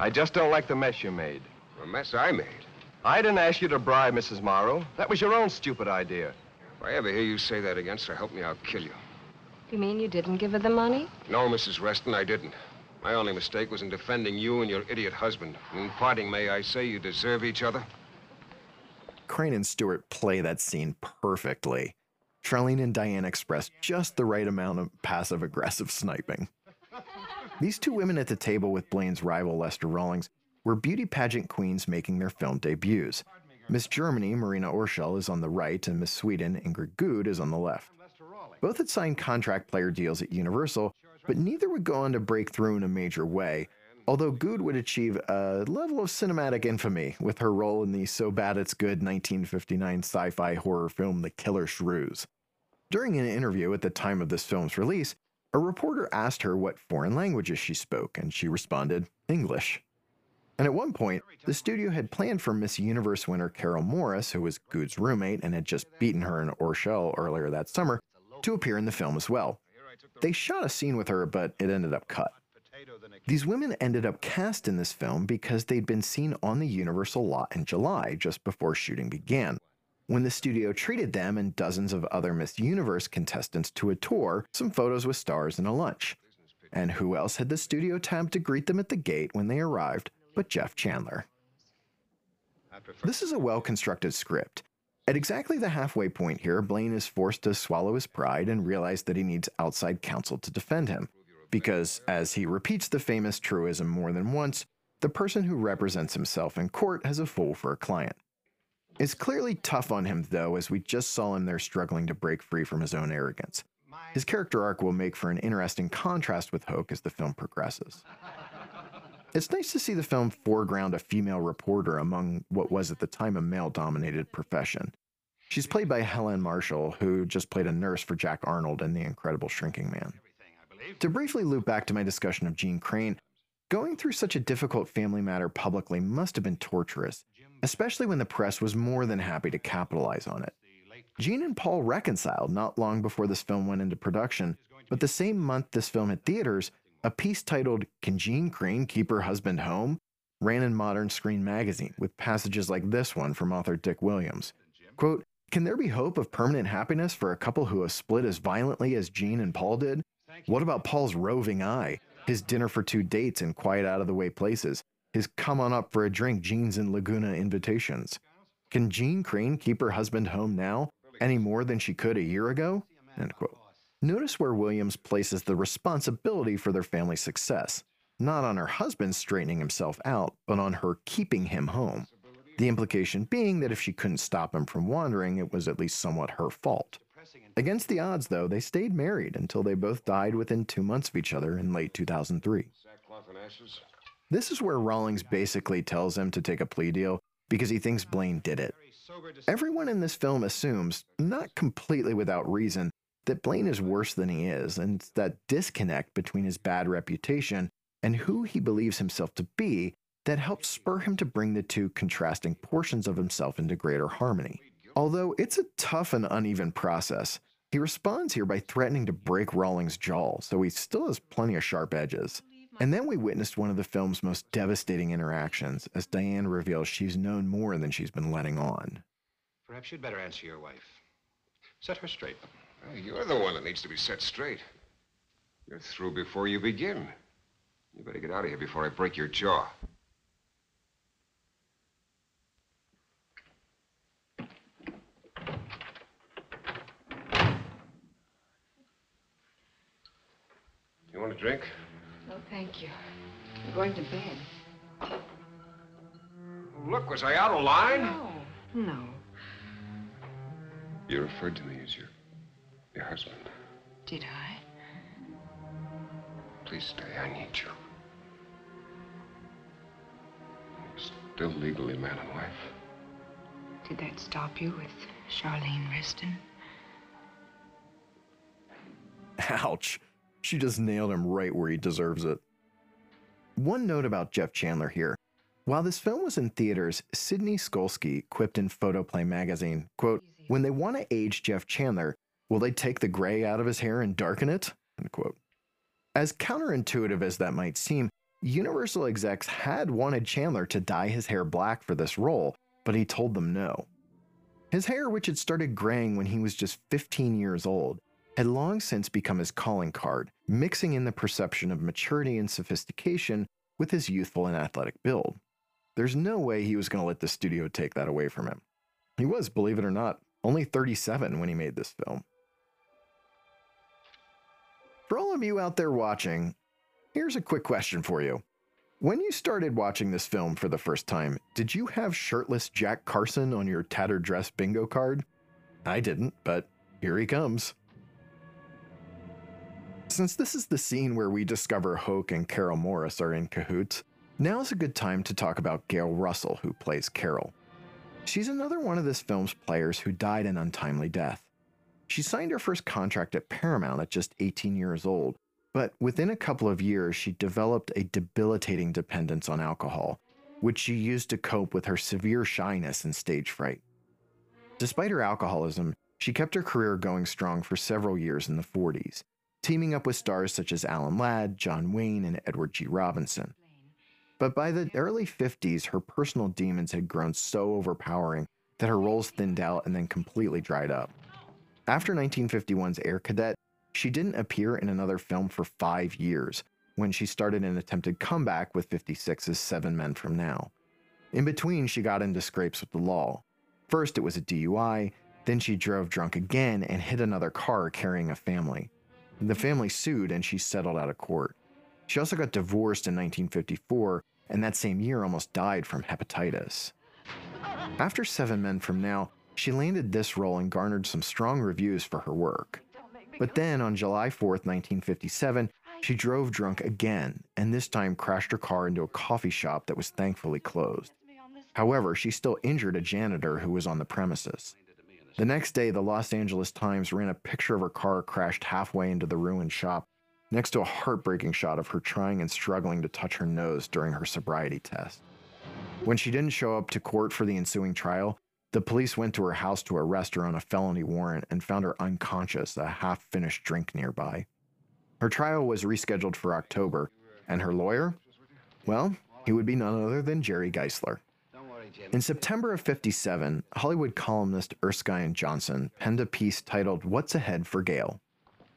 I just don't like the mess you made. The mess I made. I didn't ask you to bribe Mrs. Morrow. That was your own stupid idea. If I ever hear you say that again, so help me, I'll kill you. You mean you didn't give her the money? No, Mrs. Reston, I didn't. My only mistake was in defending you and your idiot husband. In parting, may I say you deserve each other? Crain and Stewart play that scene perfectly. Charlene and Diane express just the right amount of passive aggressive sniping. These two women at the table with Blaine's rival Lester Rawlings were beauty pageant queens making their film debuts. Miss Germany, Marina Orschel, is on the right, and Miss Sweden, Ingrid Goude, is on the left. Both had signed contract player deals at Universal, but neither would go on to break through in a major way, although Good would achieve a level of cinematic infamy with her role in the so bad it's good 1959 sci fi horror film The Killer Shrews. During an interview at the time of this film's release, a reporter asked her what foreign languages she spoke, and she responded, English. And at one point, the studio had planned for Miss Universe winner Carol Morris, who was Goude's roommate and had just beaten her in Orschel earlier that summer, to appear in the film as well. They shot a scene with her, but it ended up cut. These women ended up cast in this film because they'd been seen on the Universal lot in July, just before shooting began, when the studio treated them and dozens of other Miss Universe contestants to a tour, some photos with stars, and a lunch. And who else had the studio time to greet them at the gate when they arrived but Jeff Chandler? This is a well constructed script. At exactly the halfway point here, Blaine is forced to swallow his pride and realize that he needs outside counsel to defend him. Because, as he repeats the famous truism more than once, the person who represents himself in court has a fool for a client. It's clearly tough on him, though, as we just saw him there struggling to break free from his own arrogance. His character arc will make for an interesting contrast with Hoke as the film progresses. It's nice to see the film foreground a female reporter among what was at the time a male dominated profession. She's played by Helen Marshall, who just played a nurse for Jack Arnold in The Incredible Shrinking Man. To briefly loop back to my discussion of Jeanne Crain, going through such a difficult family matter publicly must have been torturous, especially when the press was more than happy to capitalize on it. Jeanne and Paul reconciled not long before this film went into production, but the same month this film hit theaters, a piece titled Can Jeanne Crain Keep Her Husband Home? ran in Modern Screen magazine with passages like this one from author Dick Williams. Quote, Can there be hope of permanent happiness for a couple who have split as violently as Jeanne and Paul did? What about Paul's roving eye, his dinner for two dates in quiet out of the way places, his come on up for a drink jeans and Laguna invitations? Can Jeanne Crain keep her husband home now any more than she could a year ago? End quote. Notice where Williams places the responsibility for their family's success, not on her husband straightening himself out, but on her keeping him home. The implication being that if she couldn't stop him from wandering, it was at least somewhat her fault. Against the odds, though, they stayed married until they both died within two months of each other in late 2003. Sackcloth and ashes? This is where Rawlings basically tells him to take a plea deal because he thinks Blaine did it. Everyone in this film assumes, not completely without reason, that Blaine is worse than he is, and that disconnect between his bad reputation and who he believes himself to be that helps spur him to bring the two contrasting portions of himself into greater harmony. Although it's a tough and uneven process, he responds here by threatening to break Rawlings' jaw, so he still has plenty of sharp edges. And then we witnessed one of the film's most devastating interactions as Diane reveals she's known more than she's been letting on. Perhaps you'd better answer your wife. Set her straight. Well, you're the one that needs to be set straight. You're through before you begin. You better get out of here before I break your jaw. You want a drink? No, thank you. I'm going to bed. Look, was I out of line? No. No. You referred to me as your, your husband. Did I? Please stay. I need you. We're still legally man and wife. Did that stop you with Charlene Reston? Ouch. She just nailed him right where he deserves it. One note about Jeff Chandler here. While this film was in theaters, Sidney Skolsky quipped in Photoplay magazine, quote, when they want to age Jeff Chandler, will they take the gray out of his hair and darken it? End quote. As counterintuitive as that might seem, Universal execs had wanted Chandler to dye his hair black for this role, but he told them no. His hair, which had started graying when he was just 15 years old, had long since become his calling card, mixing in the perception of maturity and sophistication with his youthful and athletic build. There's no way he was going to let the studio take that away from him. He was, believe it or not, only 37 when he made this film. For all of you out there watching, here's a quick question for you. When you started watching this film for the first time, did you have shirtless Jack Carson on your tattered dress bingo card? I didn't, but here he comes. Since this is the scene where we discover Hoke and Carol Morris are in cahoots, now's a good time to talk about Gail Russell, who plays Carol. She's another one of this film's players who died an untimely death. She signed her first contract at Paramount at just 18 years old, but within a couple of years, she developed a debilitating dependence on alcohol, which she used to cope with her severe shyness and stage fright. Despite her alcoholism, she kept her career going strong for several years in the 40s, teaming up with stars such as Alan Ladd, John Wayne, and Edward G. Robinson. But by the early 50s, her personal demons had grown so overpowering that her roles thinned out and then completely dried up. After 1951's Air Cadet, she didn't appear in another film for five years when she started an attempted comeback with 56's Seven Men from Now. In between, she got into scrapes with the law. First, it was a DUI, then, she drove drunk again and hit another car carrying a family. The family sued and she settled out of court. She also got divorced in 1954 and that same year almost died from hepatitis. After Seven Men from Now, she landed this role and garnered some strong reviews for her work. But then on July 4, 1957, she drove drunk again and this time crashed her car into a coffee shop that was thankfully closed. However, she still injured a janitor who was on the premises. The next day, the Los Angeles Times ran a picture of her car crashed halfway into the ruined shop, next to a heartbreaking shot of her trying and struggling to touch her nose during her sobriety test. When she didn't show up to court for the ensuing trial, the police went to her house to arrest her on a felony warrant and found her unconscious, a half finished drink nearby. Her trial was rescheduled for October, and her lawyer? Well, he would be none other than Jerry Giesler. In September of 57, Hollywood columnist Erskine Johnson penned a piece titled What's Ahead for Gail.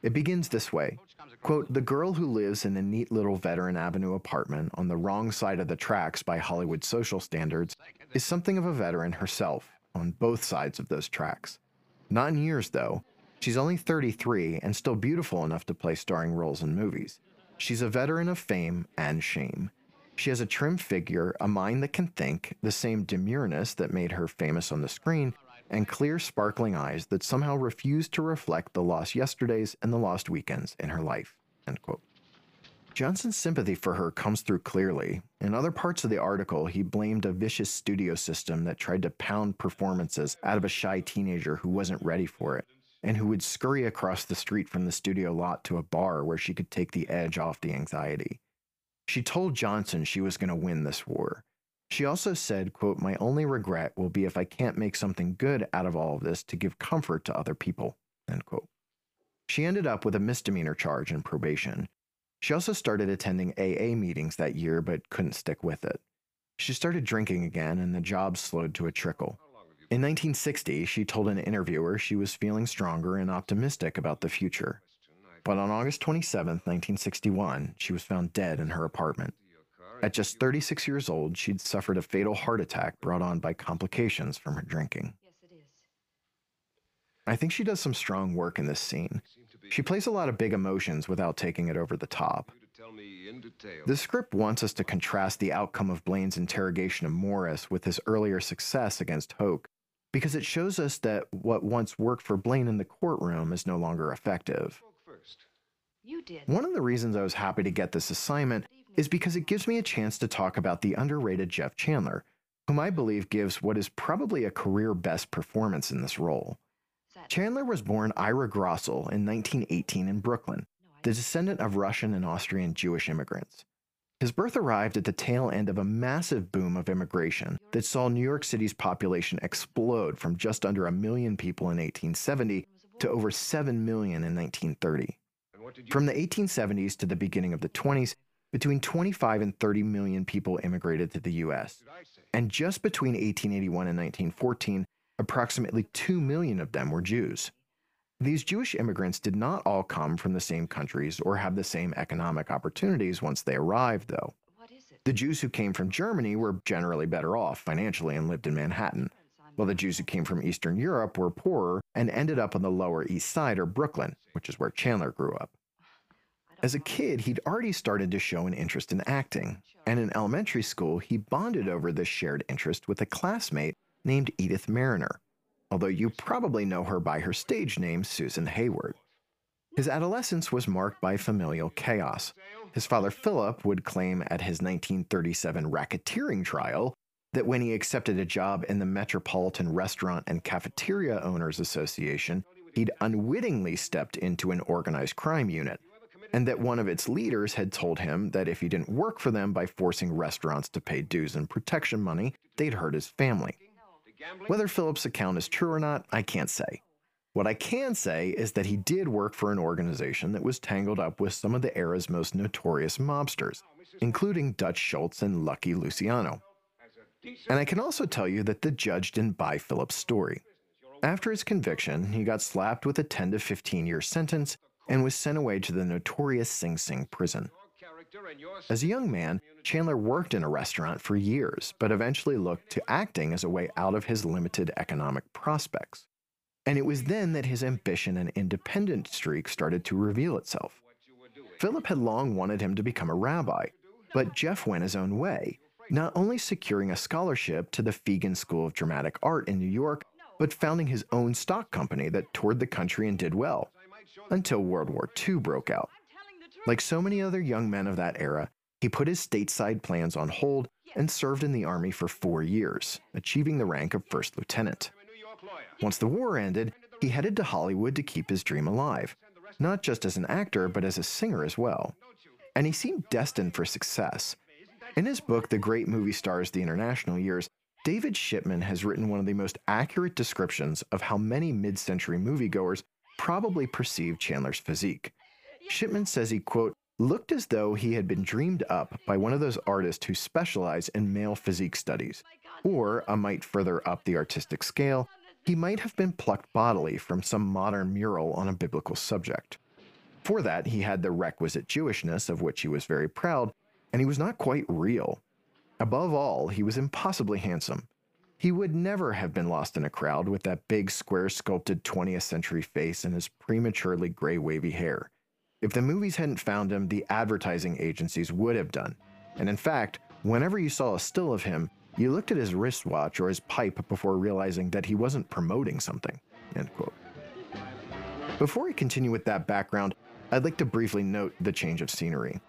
It begins this way quote, The girl who lives in a neat little Veteran Avenue apartment on the wrong side of the tracks by Hollywood social standards is something of a veteran herself on both sides of those tracks. Not in years, though. She's only 33 and still beautiful enough to play starring roles in movies. She's a veteran of fame and shame. She has a trim figure, a mind that can think, the same demureness that made her famous on the screen, and clear, sparkling eyes that somehow refuse to reflect the lost yesterdays and the lost weekends in her life. Johnson's sympathy for her comes through clearly. In other parts of the article, he blamed a vicious studio system that tried to pound performances out of a shy teenager who wasn't ready for it, and who would scurry across the street from the studio lot to a bar where she could take the edge off the anxiety. She told Johnson she was going to win this war. She also said, quote, My only regret will be if I can't make something good out of all of this to give comfort to other people, end quote. She ended up with a misdemeanor charge and probation, she also started attending AA meetings that year but couldn't stick with it. She started drinking again and the job slowed to a trickle. In 1960, she told an interviewer she was feeling stronger and optimistic about the future. But on August 27, 1961, she was found dead in her apartment. At just 36 years old, she'd suffered a fatal heart attack brought on by complications from her drinking. Yes, it is. I think she does some strong work in this scene. She plays a lot of big emotions without taking it over the top. The script wants us to contrast the outcome of Blaine's interrogation of Morris with his earlier success against Hoke, because it shows us that what once worked for Blaine in the courtroom is no longer effective. You did. One of the reasons I was happy to get this assignment is because it gives me a chance to talk about the underrated Jeff Chandler, whom I believe gives what is probably a career best performance in this role. Chandler was born Ira Grossel in 1918 in Brooklyn. the descendant of Russian and Austrian Jewish immigrants. His birth arrived at the tail end of a massive boom of immigration that saw New York City's population explode from just under a million people in 1870 to over 7 million in 1930. From the 1870s to the beginning of the 20s, between 25 and 30 million people immigrated to the US. And just between 1881 and 1914, approximately 2 million of them were Jews. These Jewish immigrants did not all come from the same countries or have the same economic opportunities once they arrived, though. The Jews who came from Germany were generally better off financially and lived in Manhattan, while the Jews who came from Eastern Europe were poorer and ended up on the Lower East Side or Brooklyn, which is where Chandler grew up. As a kid, he'd already started to show an interest in acting, and in elementary school, he bonded over this shared interest with a classmate named Edythe Marrenner, although you probably know her by her stage name, Susan Hayward. His adolescence was marked by familial chaos. His father, Philip, would claim at his 1937 racketeering trial that when he accepted a job in the Metropolitan Restaurant and Cafeteria Owners Association, he'd unwittingly stepped into an organized crime unit and that one of its leaders had told him that if he didn't work for them by forcing restaurants to pay dues and protection money, they'd hurt his family. Whether Philip's account is true or not, I can't say. What I can say is that he did work for an organization that was tangled up with some of the era's most notorious mobsters, including Dutch Schultz and Lucky Luciano. And I can also tell you that the judge didn't buy Philip's story. After his conviction, he got slapped with a 10 to 15 year sentence and was sent away to the notorious Sing Sing prison. As a young man, Chandler worked in a restaurant for years, but eventually looked to acting as a way out of his limited economic prospects. And it was then that his ambition and independent streak started to reveal itself. Philip had long wanted him to become a rabbi, but Jeff went his own way, not only securing a scholarship to the Feagin School of Dramatic Art in New York, but founding his own stock company that toured the country and did well until World War II broke out. Like so many other young men of that era, he put his stateside plans on hold and served in the Army for four years, achieving the rank of first lieutenant. Once the war ended, he headed to Hollywood to keep his dream alive, not just as an actor, but as a singer as well. And he seemed destined for success. In his book, The Great Movie Stars The International Years, David Shipman has written one of the most accurate descriptions of how many mid century moviegoers probably perceived Chandler's physique. Shipman says he, quote, looked as though he had been dreamed up by one of those artists who specialize in male physique studies. Or, a mite further up the artistic scale, he might have been plucked bodily from some modern mural on a biblical subject. For that, he had the requisite Jewishness of which he was very proud, and he was not quite real. Above all, he was impossibly handsome. He would never have been lost in a crowd with that big, square sculpted 20th century face and his prematurely gray, wavy hair. If the movies hadn't found him, the advertising agencies would have done. And in fact, whenever you saw a still of him, you looked at his wristwatch or his pipe before realizing that he wasn't promoting something. End quote. Before we continue with that background, I'd like to briefly note the change of scenery.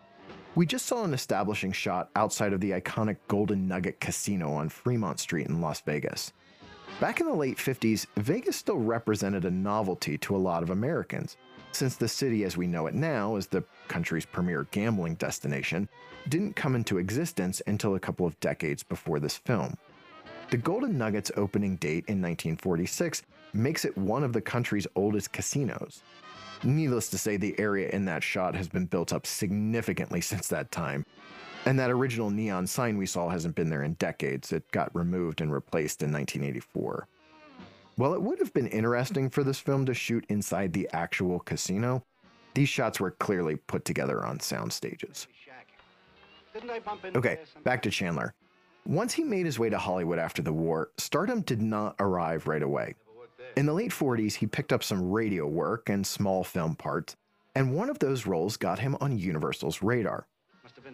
We just saw an establishing shot outside of the iconic Golden Nugget Casino on Fremont Street in Las Vegas. Back in the late 50s, Vegas still represented a novelty to a lot of Americans, since the city as we know it now as the country's premier gambling destination didn't come into existence until a couple of decades before this film. The Golden Nugget's opening date in 1946 makes it one of the country's oldest casinos, Needless to say, the area in that shot has been built up significantly since that time. And that original neon sign we saw hasn't been there in decades. It got removed and replaced in 1984. While it would have been interesting for this film to shoot inside the actual casino, these shots were clearly put together on sound stages. Okay, back to Chandler. Once he made his way to Hollywood after the war, stardom did not arrive right away. In the late 40s, he picked up some radio work and small film parts, and one of those roles got him on Universal's radar.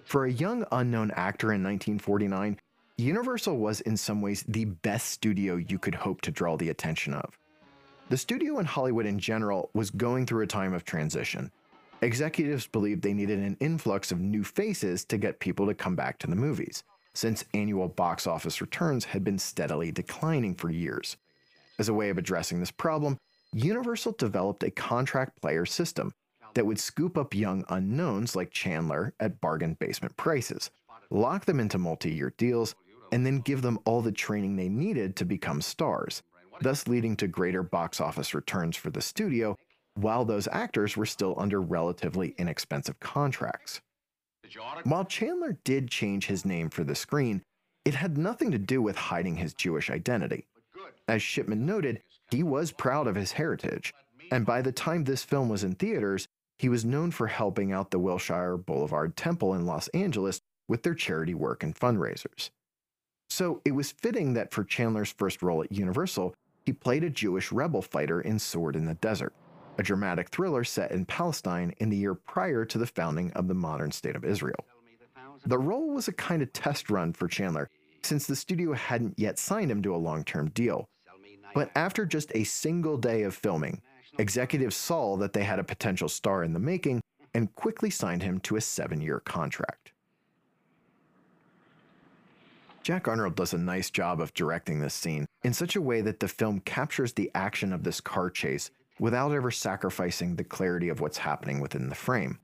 For a young unknown actor in 1949, Universal was in some ways the best studio you could hope to draw the attention of. The studio in Hollywood in general was going through a time of transition. Executives believed they needed an influx of new faces to get people to come back to the movies, since annual box office returns had been steadily declining for years. As a way of addressing this problem, Universal developed a contract player system, that would scoop up young unknowns like Chandler at bargain basement prices, lock them into multi year deals, and then give them all the training they needed to become stars, thus leading to greater box office returns for the studio while those actors were still under relatively inexpensive contracts. While Chandler did change his name for the screen, it had nothing to do with hiding his Jewish identity. As Shipman noted, he was proud of his heritage, and by the time this film was in theaters, he was known for helping out the Wilshire Boulevard Temple in Los Angeles with their charity work and fundraisers. So it was fitting that for Chandler's first role at Universal, he played a Jewish rebel fighter in Sword in the Desert, a dramatic thriller set in Palestine in the year prior to the founding of the modern state of Israel. The role was a kind of test run for Chandler, since the studio hadn't yet signed him to a long term deal. But after just a single day of filming, executives saw that they had a potential star in the making and quickly signed him to a seven year contract. Jack Arnold does a nice job of directing this scene in such a way that the film captures the action of this car chase without ever sacrificing the clarity of what's happening within the frame.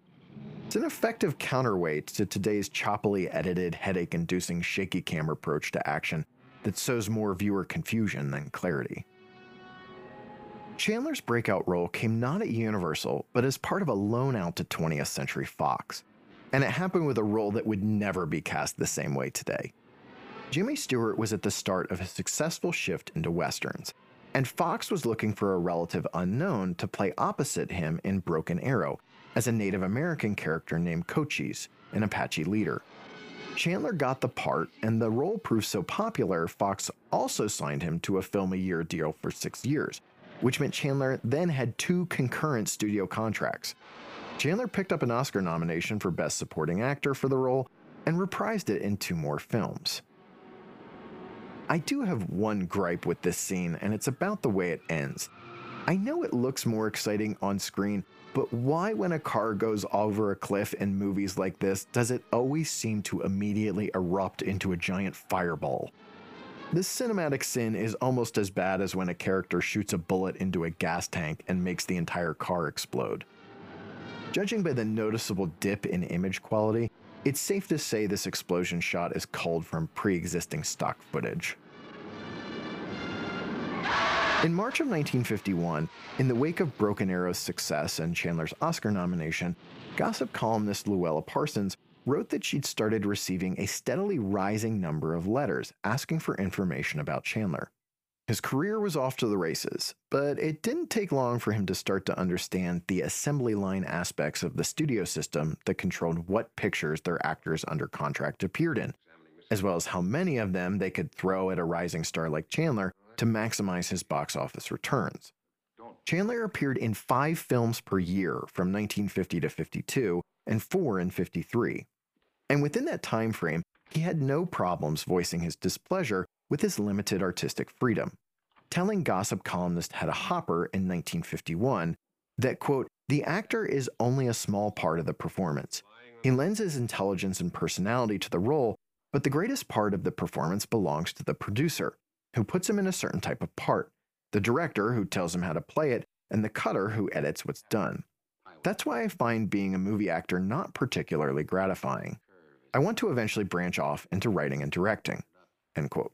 It's an effective counterweight to today's choppily edited, headache inducing shaky cam approach to action that sows more viewer confusion than clarity. Chandler's breakout role came not at Universal, but as part of a loan out to 20th Century Fox. And it happened with a role that would never be cast the same way today. Jimmy Stewart was at the start of a successful shift into westerns, and Fox was looking for a relative unknown to play opposite him in Broken Arrow as a Native American character named Cochise, an Apache leader. Chandler got the part, and the role proved so popular, Fox also signed him to a film a year deal for six years, which meant Chandler then had two concurrent studio contracts. Chandler picked up an Oscar nomination for Best Supporting Actor for the role and reprised it in two more films. I do have one gripe with this scene, and it's about the way it ends. I know it looks more exciting on screen, but why, when a car goes over a cliff in movies like this, does it always seem to immediately erupt into a giant fireball? This cinematic sin is almost as bad as when a character shoots a bullet into a gas tank and makes the entire car explode. Judging by the noticeable dip in image quality, it's safe to say this explosion shot is culled from pre existing stock footage. In March of 1951, in the wake of Broken Arrow's success and Chandler's Oscar nomination, gossip columnist Louella Parsons wrote that she'd started receiving a steadily rising number of letters asking for information about Chandler. His career was off to the races, but it didn't take long for him to start to understand the assembly line aspects of the studio system that controlled what pictures their actors under contract appeared in, as well as how many of them they could throw at a rising star like Chandler to maximize his box office returns. Chandler appeared in five films per year from 1950 to 52 and four in 53. And within that time frame, he had no problems voicing his displeasure with his limited artistic freedom, telling gossip columnist Hedda Hopper in 1951 that, quote, the actor is only a small part of the performance. He lends his intelligence and personality to the role, but the greatest part of the performance belongs to the producer, who puts him in a certain type of part, the director who tells him how to play it, and the cutter who edits what's done. That's why I find being a movie actor not particularly gratifying. I want to eventually branch off into writing and directing. End quote.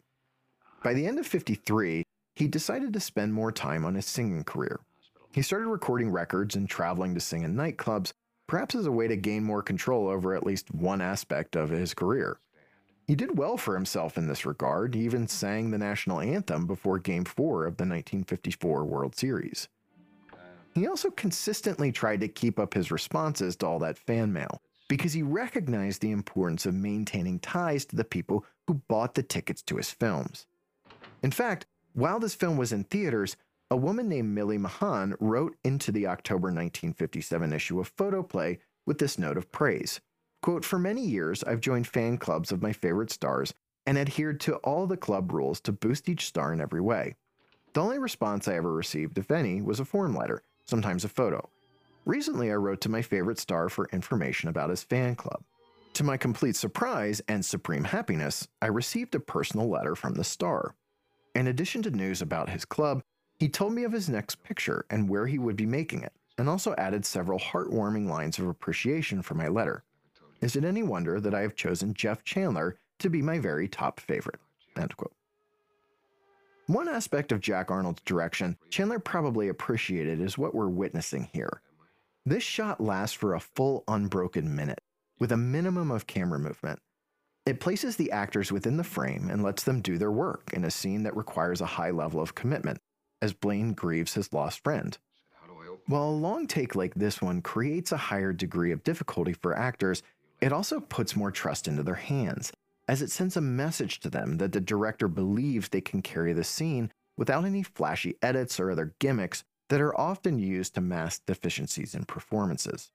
By the end of 53, he decided to spend more time on his singing career. He started recording records and traveling to sing in nightclubs, perhaps as a way to gain more control over at least one aspect of his career. He did well for himself in this regard, he even sang the national anthem before Game 4 of the 1954 World Series. He also consistently tried to keep up his responses to all that fan mail because he recognized the importance of maintaining ties to the people who bought the tickets to his films. In fact, while this film was in theaters, a woman named Millie Mahan wrote into the October 1957 issue of Photoplay with this note of praise. Quote, For many years, I've joined fan clubs of my favorite stars and adhered to all the club rules to boost each star in every way. The only response I ever received, if any, was a form letter, sometimes a photo. Recently, I wrote to my favorite star for information about his fan club. To my complete surprise and supreme happiness, I received a personal letter from the star. In addition to news about his club, he told me of his next picture and where he would be making it. and also added several heartwarming lines of appreciation for my letter. Is it any wonder that I have chosen Jeff Chandler to be my very top favorite? End quote. One aspect of Jack Arnold's direction Chandler probably appreciated is what we're witnessing here. This shot lasts for a full unbroken minute, with a minimum of camera movement. It places the actors within the frame and lets them do their work in a scene that requires a high level of commitment, as Blaine grieves his lost friend. While a long take like this one creates a higher degree of difficulty for actors, it also puts more trust into their hands, as it sends a message to them that the director believes they can carry the scene without any flashy edits or other gimmicks that are often used to mask deficiencies in performances.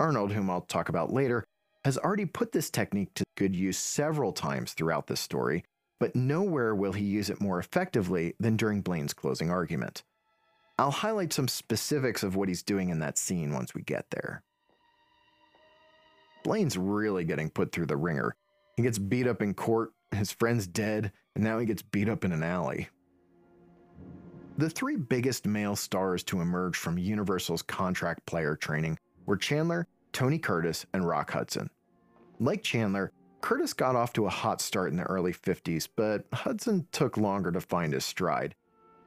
Arnold, whom I'll talk about later, has already put this technique to good use several times throughout this story, but nowhere will he use it more effectively than during Blaine's closing argument. I'll highlight some specifics of what he's doing in that scene once we get there. Blaine's really getting put through the ringer. He gets beat up in court, his friend's dead, and now he gets beat up in an alley. The three biggest male stars to emerge from Universal's contract player training were Chandler, Tony Curtis, and Rock Hudson. Like Chandler, Curtis got off to a hot start in the early 50s, but Hudson took longer to find his stride,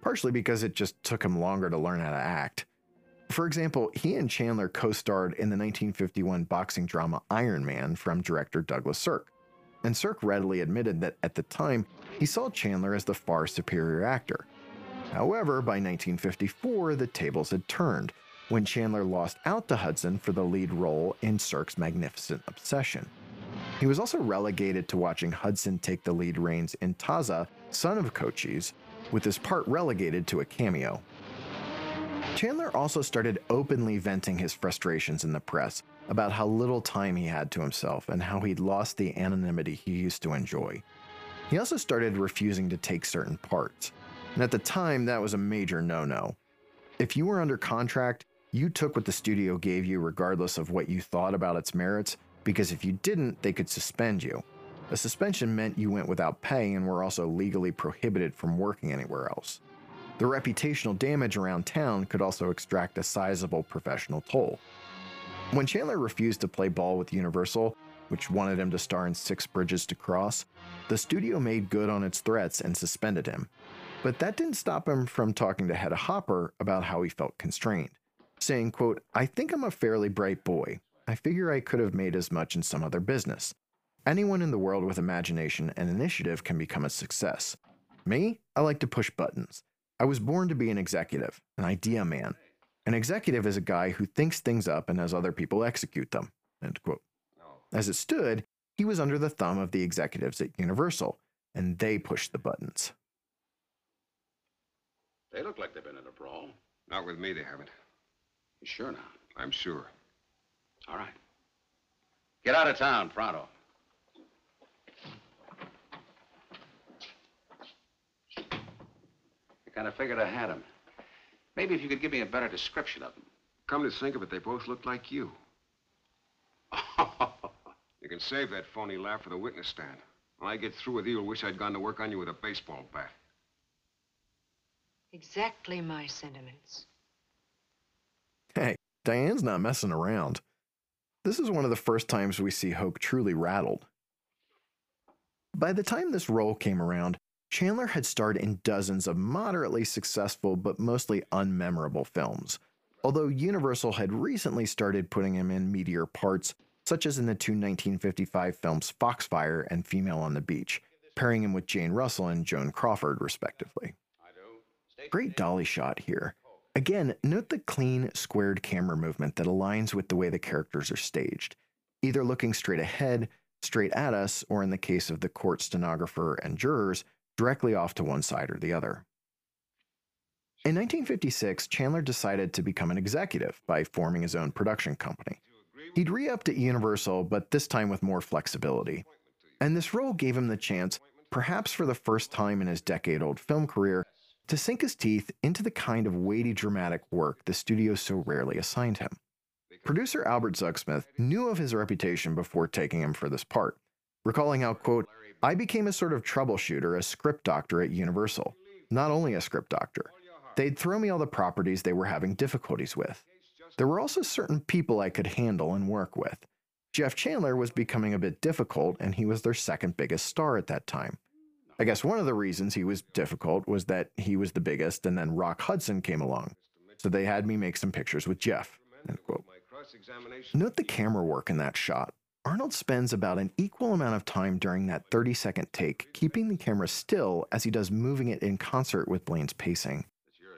partially because it just took him longer to learn how to act. For example, he and Chandler co starred in the 1951 boxing drama Iron Man from director Douglas Sirk, and Sirk readily admitted that at the time he saw Chandler as the far superior actor. However, by 1954, the tables had turned when Chandler lost out to Hudson for the lead role in Sirk's Magnificent Obsession. He was also relegated to watching Hudson take the lead reins in Taza, Son of Cochise, with his part relegated to a cameo. Chandler also started openly venting his frustrations in the press about how little time he had to himself and how he'd lost the anonymity he used to enjoy. He also started refusing to take certain parts, and at the time, that was a major no no. If you were under contract, you took what the studio gave you regardless of what you thought about its merits, because if you didn't, they could suspend you. A suspension meant you went without pay and were also legally prohibited from working anywhere else. The reputational damage around town could also extract a sizable professional toll. When Chandler refused to play ball with Universal, which wanted him to star in Six Bridges to Cross, the studio made good on its threats and suspended him. But that didn't stop him from talking to Hedda Hopper about how he felt constrained, saying, quote, I think I'm a fairly bright boy. I figure I could have made as much in some other business. Anyone in the world with imagination and initiative can become a success. Me, I like to push buttons. I was born to be an executive, an idea man. An executive is a guy who thinks things up and has other people execute them. End quote. Oh. As it stood, he was under the thumb of the executives at Universal, and they pushed the buttons. They look like they've been in a brawl. Not with me, they haven't. You sure now? I'm sure. All right. Get out of town, pronto. Kind of figured I had him. Maybe if you could give me a better description of him. Come to think of it, they both look like you. You can save that phony laugh for the witness stand. When I get through with you, you'll wish I'd gone to work on you with a baseball bat. Exactly my sentiments. Hey, Diane's not messing around. This is one of the first times we see Hoke truly rattled. By the time this role came around, Chandler had starred in dozens of moderately successful but mostly unmemorable films, although Universal had recently started putting him in meatier parts, such as in the two 1955 films Foxfire and Female on the Beach, pairing him with Jane Russell and Joan Crawford, respectively. Great dolly shot here. Again, note the clean, squared camera movement that aligns with the way the characters are staged, either looking straight ahead, straight at us, or in the case of the court stenographer and jurors, directly off to one side or the other. In 1956, Chandler decided to become an executive by forming his own production company. He'd re upped at Universal, but this time with more flexibility. And this role gave him the chance, perhaps for the first time in his decade old film career, to sink his teeth into the kind of weighty dramatic work the studio so rarely assigned him. Producer Albert Zugsmith knew of his reputation before taking him for this part, recalling how, quote, I became a sort of troubleshooter, a script doctor at Universal. Not only a script doctor. They'd throw me all the properties they were having difficulties with. There were also certain people I could handle and work with. Jeff Chandler was becoming a bit difficult, and he was their second biggest star at that time. I guess one of the reasons he was difficult was that he was the biggest, and then Rock Hudson came along. So they had me make some pictures with Jeff. Note the camera work in that shot. Arnold spends about an equal amount of time during that 30 second take keeping the camera still as he does moving it in concert with Blaine's pacing.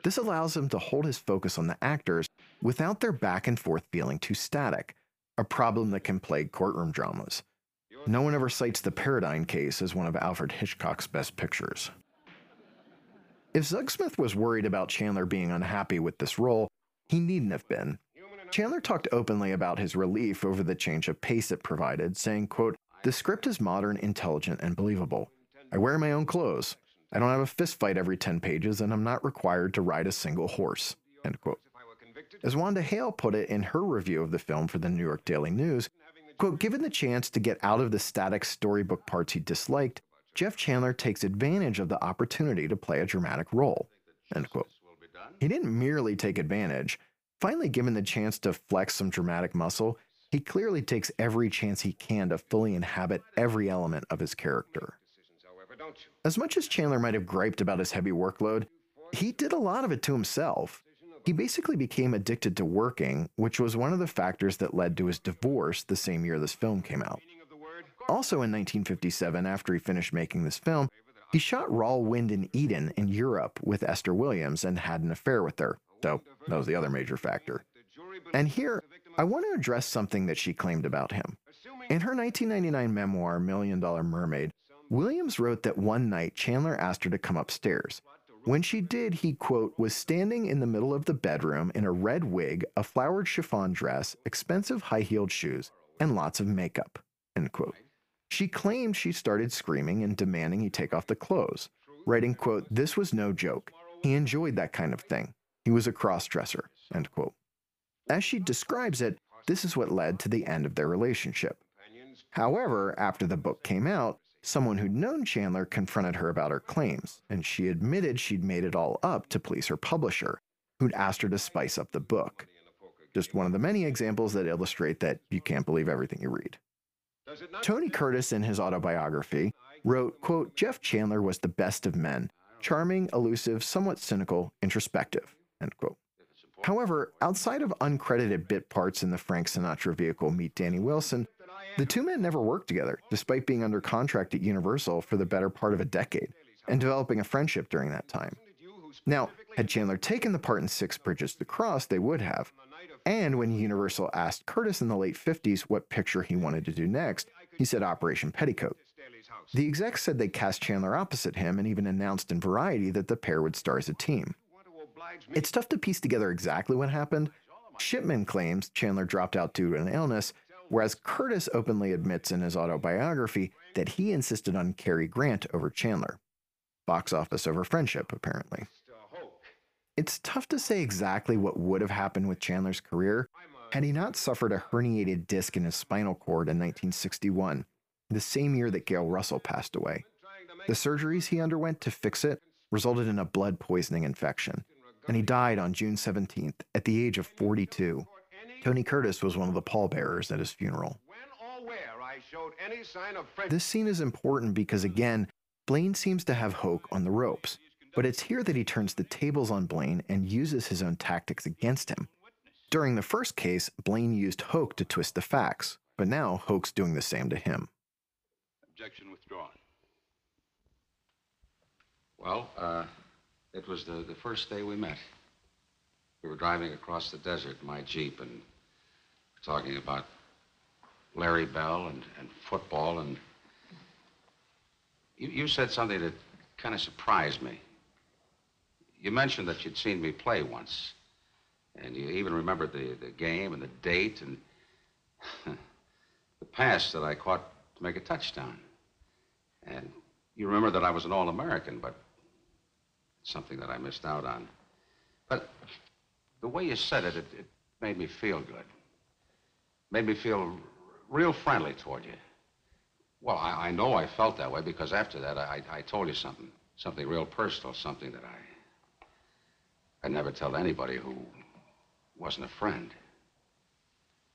This allows him to hold his focus on the actors without their back and forth feeling too static, a problem that can plague courtroom dramas. No one ever cites the Paradine case as one of Alfred Hitchcock's best pictures. If Zugsmith was worried about Chandler being unhappy with this role, he needn't have been. Chandler talked openly about his relief over the change of pace it provided, saying, quote, The script is modern, intelligent, and believable. I wear my own clothes. I don't have a fist fight every 10 pages, and I'm not required to ride a single horse. End quote. As Wanda Hale put it in her review of the film for the New York Daily News, quote, given the chance to get out of the static storybook parts he disliked, Jeff Chandler takes advantage of the opportunity to play a dramatic role. End quote. He didn't merely take advantage. Finally given the chance to flex some dramatic muscle, he clearly takes every chance he can to fully inhabit every element of his character. As much as Chandler might have griped about his heavy workload, he did a lot of it to himself. He basically became addicted to working, which was one of the factors that led to his divorce the same year this film came out. Also in 1957, after he finished making this film, he shot Raw Wind in Eden in Europe with Esther Williams and had an affair with her, though that was the other major factor. And here, I want to address something that she claimed about him. In her 1999 memoir, Million Dollar Mermaid, Williams wrote that one night Chandler asked her to come upstairs. When she did, he, quote, was standing in the middle of the bedroom in a red wig, a flowered chiffon dress, expensive high heeled shoes, and lots of makeup, end quote. She claimed she started screaming and demanding he take off the clothes, writing, quote, this was no joke. He enjoyed that kind of thing. He was a cross dresser, end. As she describes it, this is what led to the end of their relationship. However, after the book came out, someone who'd known Chandler confronted her about her claims, and she admitted she'd made it all up to please her publisher, who'd asked her to spice up the book. Just one of the many examples that illustrate that you can't believe everything you read. Tony Curtis, in his autobiography, wrote, quote, Jeff Chandler was the best of men, charming, elusive, somewhat cynical, introspective. However, outside of uncredited bit parts in the Frank Sinatra vehicle Meet Danny Wilson, the two men never worked together, despite being under contract at Universal for the better part of a decade and developing a friendship during that time. Now, had Chandler taken the part in Six Bridges to Cross, they would have. And when Universal asked Curtis in the late 50s what picture he wanted to do next, he said Operation Petticoat. The execs said they cast Chandler opposite him and even announced in Variety that the pair would star as a team. It's tough to piece together exactly what happened. Shipman claims Chandler dropped out due to an illness, whereas Curtis openly admits in his autobiography that he insisted on Cary Grant over Chandler. Box office over friendship, apparently. It's tough to say exactly what would have happened with Chandler's career had he not suffered a herniated disc in his spinal cord in 1961, the same year that Gail Russell passed away. The surgeries he underwent to fix it resulted in a blood poisoning infection, and he died on June 17th at the age of 42. Tony Curtis was one of the pallbearers at his funeral. This scene is important because, again, Blaine seems to have Hoke on the ropes, but it's here that he turns the tables on Blaine and uses his own tactics against him. During the first case, Blaine used Hoke to twist the facts, but now Hoke's doing the same to him. Objection withdrawn. Well, uh, it was the, the first day we met. We were driving across the desert in my Jeep and talking about Larry Bell and, and football, and you, you said something that kind of surprised me. You mentioned that you'd seen me play once, and you even remembered the, the game and the date and the pass that I caught to make a touchdown. And you remember that I was an All-American, but something that I missed out on. But the way you said it, it, it made me feel good. Made me feel real friendly toward you. Well, I, I know I felt that way because after that, I, I told you something, something real personal, something that I, I'd never tell anybody who wasn't a friend.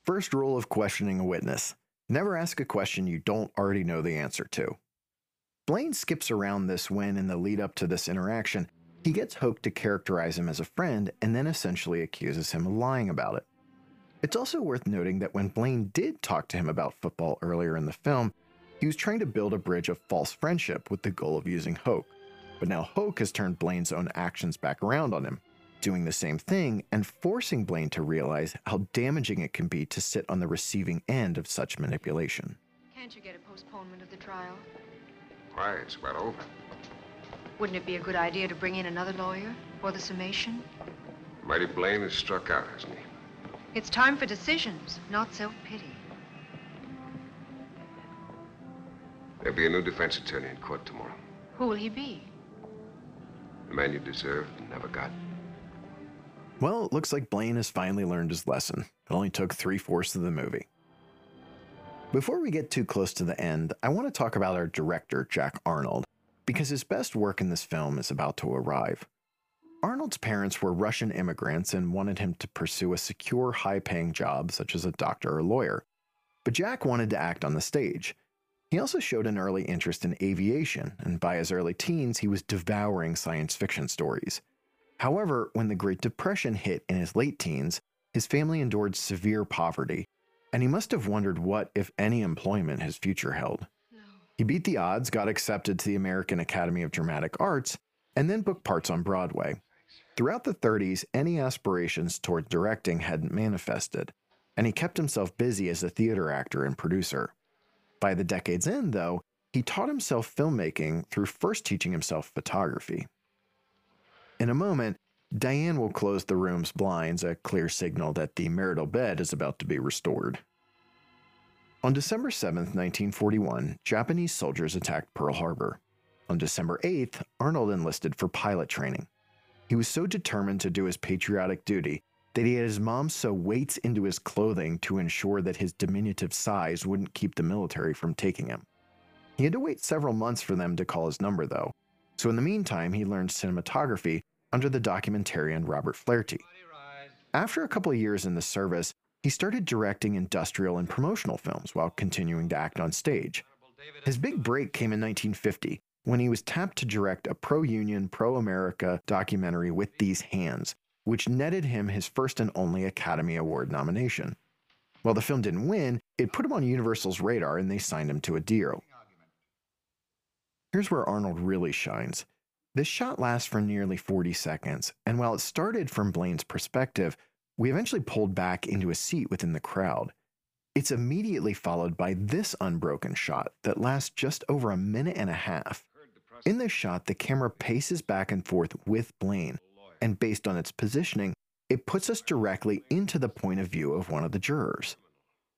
First rule of questioning a witness never ask a question you don't already know the answer to. Blaine skips around this when, in the lead up to this interaction, he gets Hoke to characterize him as a friend and then essentially accuses him of lying about it. It's also worth noting that when Blaine did talk to him about football earlier in the film, he was trying to build a bridge of false friendship with the goal of using Hoke. But now Hoke has turned Blaine's own actions back around on him, doing the same thing and forcing Blaine to realize how damaging it can be to sit on the receiving end of such manipulation. Can't you get a postponement of the trial? Why, it's well over. Wouldn't it be a good idea to bring in another lawyer for the summation? Mighty Blaine has struck out, hasn't he? It's time for decisions, not self-pity. There'll be a new defense attorney in court tomorrow. Who will he be? The man you deserved and never got. Well, it looks like Blaine has finally learned his lesson. It only took three fourths of the movie. Before we get too close to the end, I want to talk about our director, Jack Arnold, because his best work in this film is about to arrive. Arnold's parents were Russian immigrants and wanted him to pursue a secure, high paying job such as a doctor or lawyer. But Jack wanted to act on the stage. He also showed an early interest in aviation, and by his early teens, he was devouring science fiction stories. However, when the Great Depression hit in his late teens, his family endured severe poverty, and he must have wondered what, if any, employment his future held. He beat the odds, got accepted to the American Academy of Dramatic Arts, and then booked parts on Broadway. Throughout the 30s, any aspirations toward directing hadn't manifested, and he kept himself busy as a theater actor and producer. By the decade's end, though, he taught himself filmmaking through first teaching himself photography. In a moment, Diane will close the room's blinds, a clear signal that the marital bed is about to be restored. On December 7, 1941, Japanese soldiers attacked Pearl Harbor. On December 8th, Arnold enlisted for pilot training. He was so determined to do his patriotic duty that he had his mom sew weights into his clothing to ensure that his diminutive size wouldn't keep the military from taking him. He had to wait several months for them to call his number, though, so in the meantime, he learned cinematography under the documentarian Robert Flaherty. After a couple of years in the service, he started directing industrial and promotional films while continuing to act on stage. His big break came in 1950 when he was tapped to direct a pro union, pro America documentary with these hands, which netted him his first and only Academy Award nomination. While the film didn't win, it put him on Universal's radar and they signed him to a deal. Here's where Arnold really shines. This shot lasts for nearly 40 seconds, and while it started from Blaine's perspective, we eventually pulled back into a seat within the crowd. It's immediately followed by this unbroken shot that lasts just over a minute and a half. In this shot, the camera paces back and forth with Blaine, and based on its positioning, it puts us directly into the point of view of one of the jurors.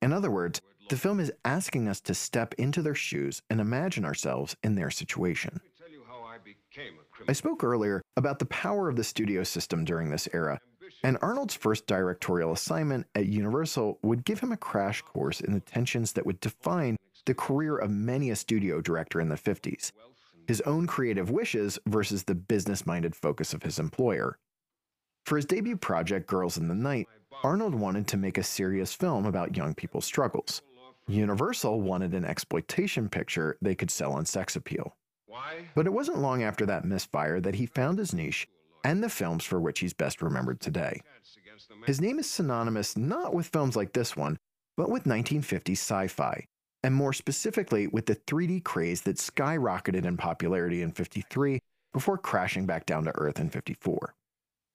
In other words, the film is asking us to step into their shoes and imagine ourselves in their situation. I spoke earlier about the power of the studio system during this era, and Arnold's first directorial assignment at Universal would give him a crash course in the tensions that would define the career of many a studio director in the 50s his own creative wishes versus the business minded focus of his employer. For his debut project, Girls in the Night, Arnold wanted to make a serious film about young people's struggles. Universal wanted an exploitation picture they could sell on sex appeal. But it wasn't long after that misfire that he found his niche and the films for which he's best remembered today. His name is synonymous not with films like this one, but with 1950s sci fi, and more specifically with the 3D craze that skyrocketed in popularity in 53 before crashing back down to Earth in 54.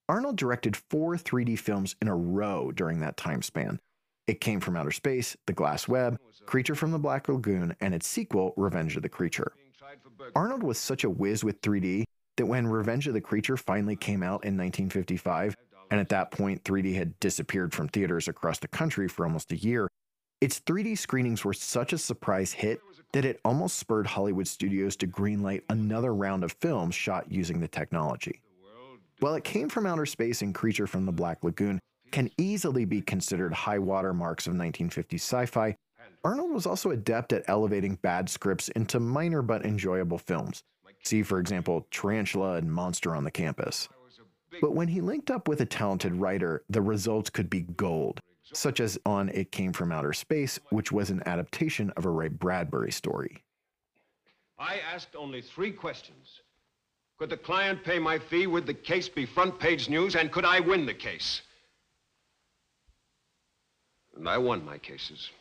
Arnold directed four 3D films in a row during that time span. It Came from Outer Space, The Glass Web, Creature from the Black Lagoon, and its sequel, Revenge of the Creature. Arnold was such a whiz with 3D that when Revenge of the Creature finally came out in 1955, and at that point 3D had disappeared from theaters across the country for almost a year, its 3D screenings were such a surprise hit that it almost spurred Hollywood studios to greenlight another round of films shot using the technology. While it came from outer space and Creature from the Black Lagoon can easily be considered high water marks of 1950s sci fi, Arnold was also adept at elevating bad scripts into minor but enjoyable films. See, for example, Tarantula and Monster on the Campus. But when he linked up with a talented writer, the results could be gold. such as on It Came from Outer Space, which was an adaptation of a Ray Bradbury story. I asked only three questions. Could the client pay my fee? Would the case be front page news? And could I win the case? And I won my cases.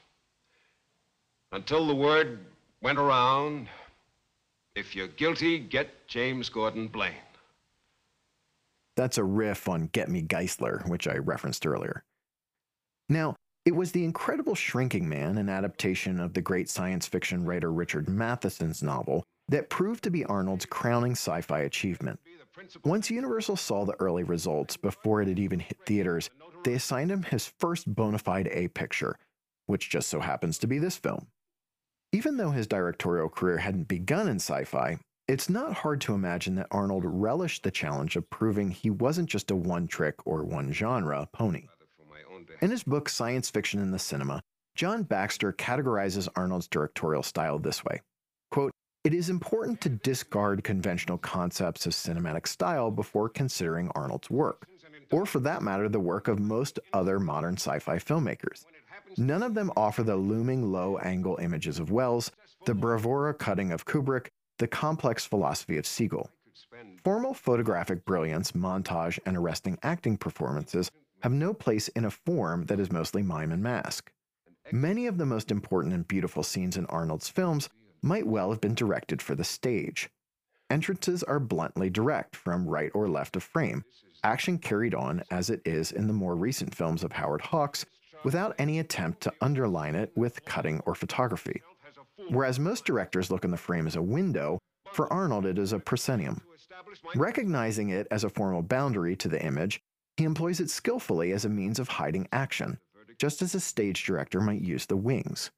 Until the word went around if you're guilty, get James Gordon Blaine. That's a riff on Get Me Giesler, which I referenced earlier. Now, it was The Incredible Shrinking Man, an adaptation of the great science fiction writer Richard Matheson's novel, that proved to be Arnold's crowning sci fi achievement. Once Universal saw the early results before it had even hit theaters, they assigned him his first bona fide A picture, which just so happens to be this film. Even though his directorial career hadn't begun in sci fi, it's not hard to imagine that Arnold relished the challenge of proving he wasn't just a one trick or one genre pony. In his book Science Fiction in the Cinema, John Baxter categorizes Arnold's directorial style this way quote, It is important to discard conventional concepts of cinematic style before considering Arnold's work, or for that matter, the work of most other modern sci fi filmmakers. None of them offer the looming low angle images of Welles, the bravura cutting of Kubrick, the complex philosophy of Siegel. Formal photographic brilliance, montage, and arresting acting performances have no place in a form that is mostly mime and mask. Many of the most important and beautiful scenes in Arnold's films might well have been directed for the stage. Entrances are bluntly direct from right or left of frame, action carried on as it is in the more recent films of Howard Hawks without any attempt to underline it with cutting or photography. Whereas most directors look in the frame as a window, for Arnold it is a proscenium. Recognizing it as a formal boundary to the image, he employs it skillfully as a means of hiding action, just as a stage director might use the wings.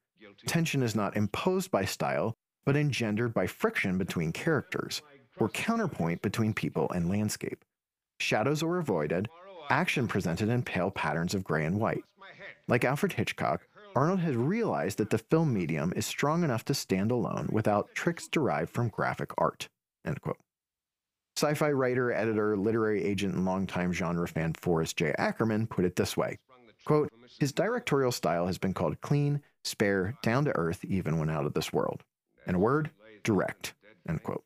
Tension is not imposed by style, but engendered by friction between characters, or counterpoint between people and landscape. Shadows are avoided, action presented in pale patterns of gray and white. Like Alfred Hitchcock, Arnold has realized that the film medium is strong enough to stand alone without tricks derived from graphic art. Sci fi writer, editor, literary agent, and longtime genre fan Forrest J. Ackerman put it this way quote, His directorial style has been called clean, spare, down to earth, even when out of this world. In a word, direct. End quote.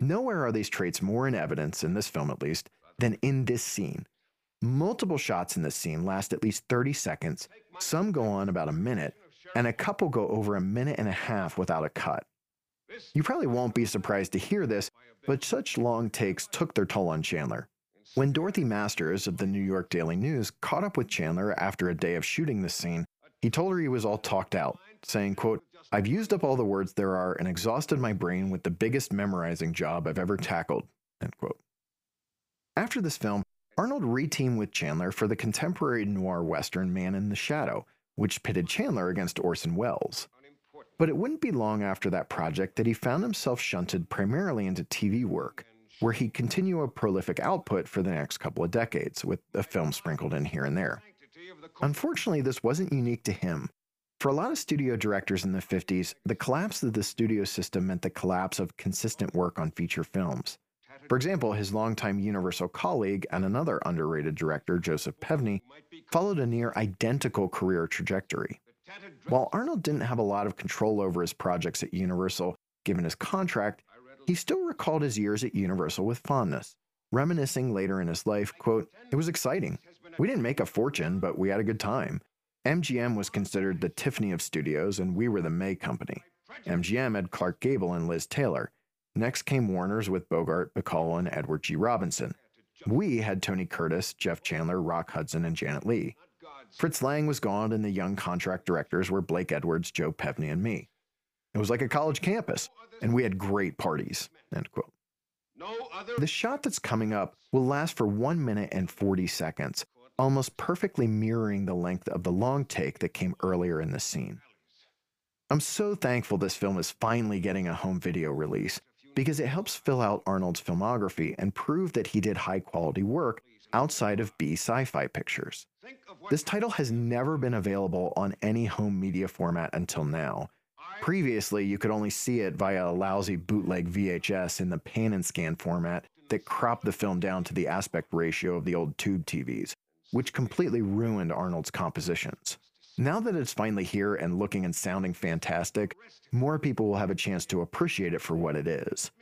Nowhere are these traits more in evidence, in this film at least, than in this scene. Multiple shots in this scene last at least 30 seconds, some go on about a minute, and a couple go over a minute and a half without a cut. You probably won't be surprised to hear this, but such long takes took their toll on Chandler. When Dorothy Masters of the New York Daily News caught up with Chandler after a day of shooting this scene, he told her he was all talked out, saying, quote, I've used up all the words there are and exhausted my brain with the biggest memorizing job I've ever tackled. End quote. After this film, Arnold reteamed with Chandler for the contemporary noir western Man in the Shadow, which pitted Chandler against Orson Welles. But it wouldn't be long after that project that he found himself shunted primarily into TV work, where he'd continue a prolific output for the next couple of decades, with a film sprinkled in here and there. Unfortunately, this wasn't unique to him. For a lot of studio directors in the 50s, the collapse of the studio system meant the collapse of consistent work on feature films. For example, his longtime Universal colleague and another underrated director, Joseph Pevney, followed a near identical career trajectory. While Arnold didn't have a lot of control over his projects at Universal, given his contract, he still recalled his years at Universal with fondness, reminiscing later in his life, quote, It was exciting. We didn't make a fortune, but we had a good time. MGM was considered the Tiffany of studios, and we were the May Company. MGM had Clark Gable and Liz Taylor. Next came Warner's with Bogart, Bacall, and Edward G. Robinson. We had Tony Curtis, Jeff Chandler, Rock Hudson, and Janet Leigh. Fritz Lang was gone, and the young contract directors were Blake Edwards, Joe Pevney, and me. It was like a college campus, and we had great parties. End quote. The shot that's coming up will last for 1 minute and 40 seconds, almost perfectly mirroring the length of the long take that came earlier in the scene. I'm so thankful this film is finally getting a home video release because it helps fill out Arnold's filmography and prove that he did high quality work outside of B sci fi pictures. This title has never been available on any home media format until now. Previously, you could only see it via a lousy bootleg VHS in the pan and scan format that cropped the film down to the aspect ratio of the old tube TVs, which completely ruined Arnold's compositions. Now that it's finally here and looking and sounding fantastic, more people will have a chance to appreciate it for what it is.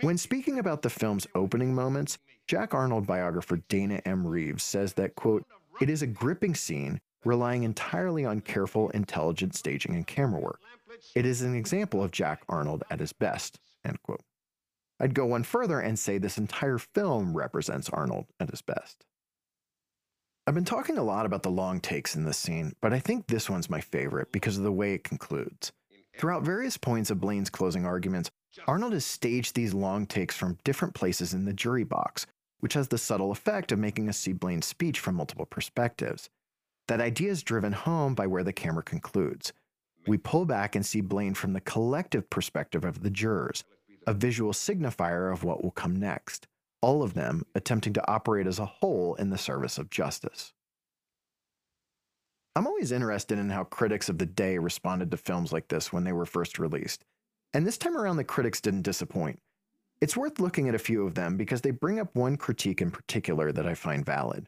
When speaking about the film's opening moments, Jack Arnold biographer Dana M. Reemes says that, quote, it is a gripping scene relying entirely on careful, intelligent staging and camera work. It is an example of Jack Arnold at his best, end quote. I'd go one further and say this entire film represents Arnold at his best. I've been talking a lot about the long takes in this scene, but I think this one's my favorite because of the way it concludes. Throughout various points of Blaine's closing arguments, Arnold has staged these long takes from different places in the jury box, which has the subtle effect of making us see Blaine's speech from multiple perspectives. That idea is driven home by where the camera concludes. We pull back and see Blaine from the collective perspective of the jurors, a visual signifier of what will come next all of them attempting to operate as a whole in the service of justice. I'm always interested in how critics of the day responded to films like this when they were first released, and this time around the critics didn't disappoint. It's worth looking at a few of them because they bring up one critique in particular that I find valid.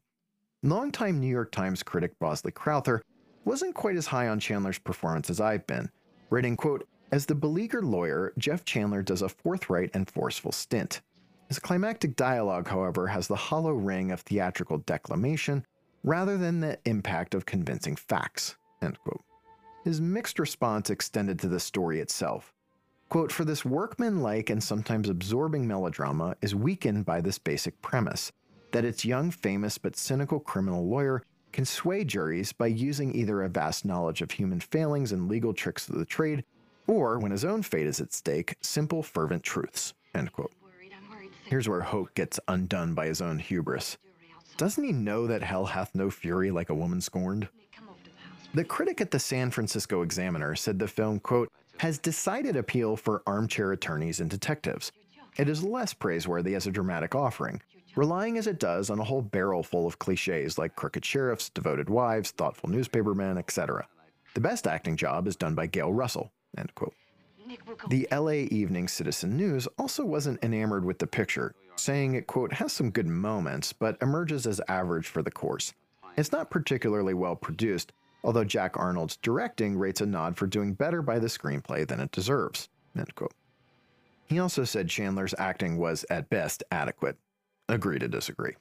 Longtime New York Times critic Bosley Crowther wasn't quite as high on Chandler's performance as I've been, writing, quote, As the beleaguered lawyer, Jeff Chandler does a forthright and forceful stint. His climactic dialogue, however, has the hollow ring of theatrical declamation rather than the impact of convincing facts. His mixed response extended to the story itself. Quote, For this workman-like and sometimes absorbing melodrama is weakened by this basic premise that its young, famous, but cynical criminal lawyer can sway juries by using either a vast knowledge of human failings and legal tricks of the trade, or, when his own fate is at stake, simple, fervent truths. End quote. Here's where Hoke gets undone by his own hubris. Doesn't he know that hell hath no fury like a woman scorned? The critic at the San Francisco Examiner said the film, quote, has decided appeal for armchair attorneys and detectives. It is less praiseworthy as a dramatic offering, relying as it does on a whole barrel full of cliches like crooked sheriffs, devoted wives, thoughtful newspapermen, etc. The best acting job is done by Gail Russell, end quote. The LA Evening Citizen News also wasn't enamored with the picture, saying it, quote, has some good moments, but emerges as average for the course. It's not particularly well produced, although Jack Arnold's directing rates a nod for doing better by the screenplay than it deserves, end quote. He also said Chandler's acting was, at best, adequate. Agree to disagree.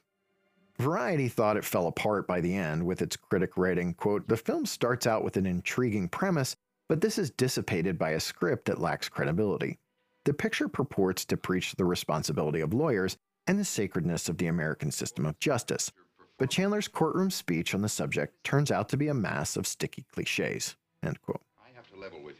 Variety thought it fell apart by the end, with its critic writing, quote, The film starts out with an intriguing premise but this is dissipated by a script that lacks credibility. The picture purports to preach the responsibility of lawyers and the sacredness of the American system of justice, but Chandler's courtroom speech on the subject turns out to be a mass of sticky cliches.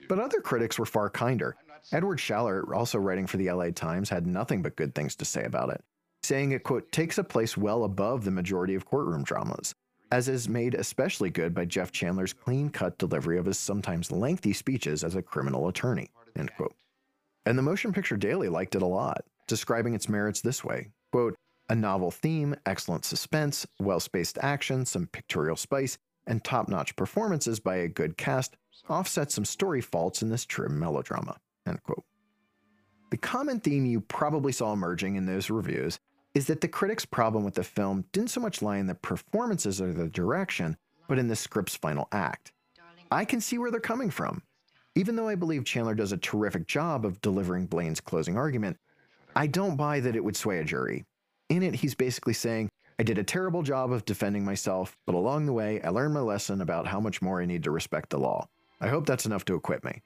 But other critics were far kinder. Edward Schallert, also writing for the LA Times, had nothing but good things to say about it, saying it, quote, takes a place well above the majority of courtroom dramas as is made especially good by Jeff Chandler's clean cut delivery of his sometimes lengthy speeches as a criminal attorney. End quote. And the Motion Picture Daily liked it a lot, describing its merits this way quote, a novel theme, excellent suspense, well spaced action, some pictorial spice, and top notch performances by a good cast offset some story faults in this trim melodrama. End quote. The common theme you probably saw emerging in those reviews is that the critics' problem with the film didn't so much lie in the performances or the direction, but in the script's final act. I can see where they're coming from. Even though I believe Chandler does a terrific job of delivering Blaine's closing argument, I don't buy that it would sway a jury. In it, he's basically saying, I did a terrible job of defending myself, but along the way, I learned my lesson about how much more I need to respect the law. I hope that's enough to acquit me.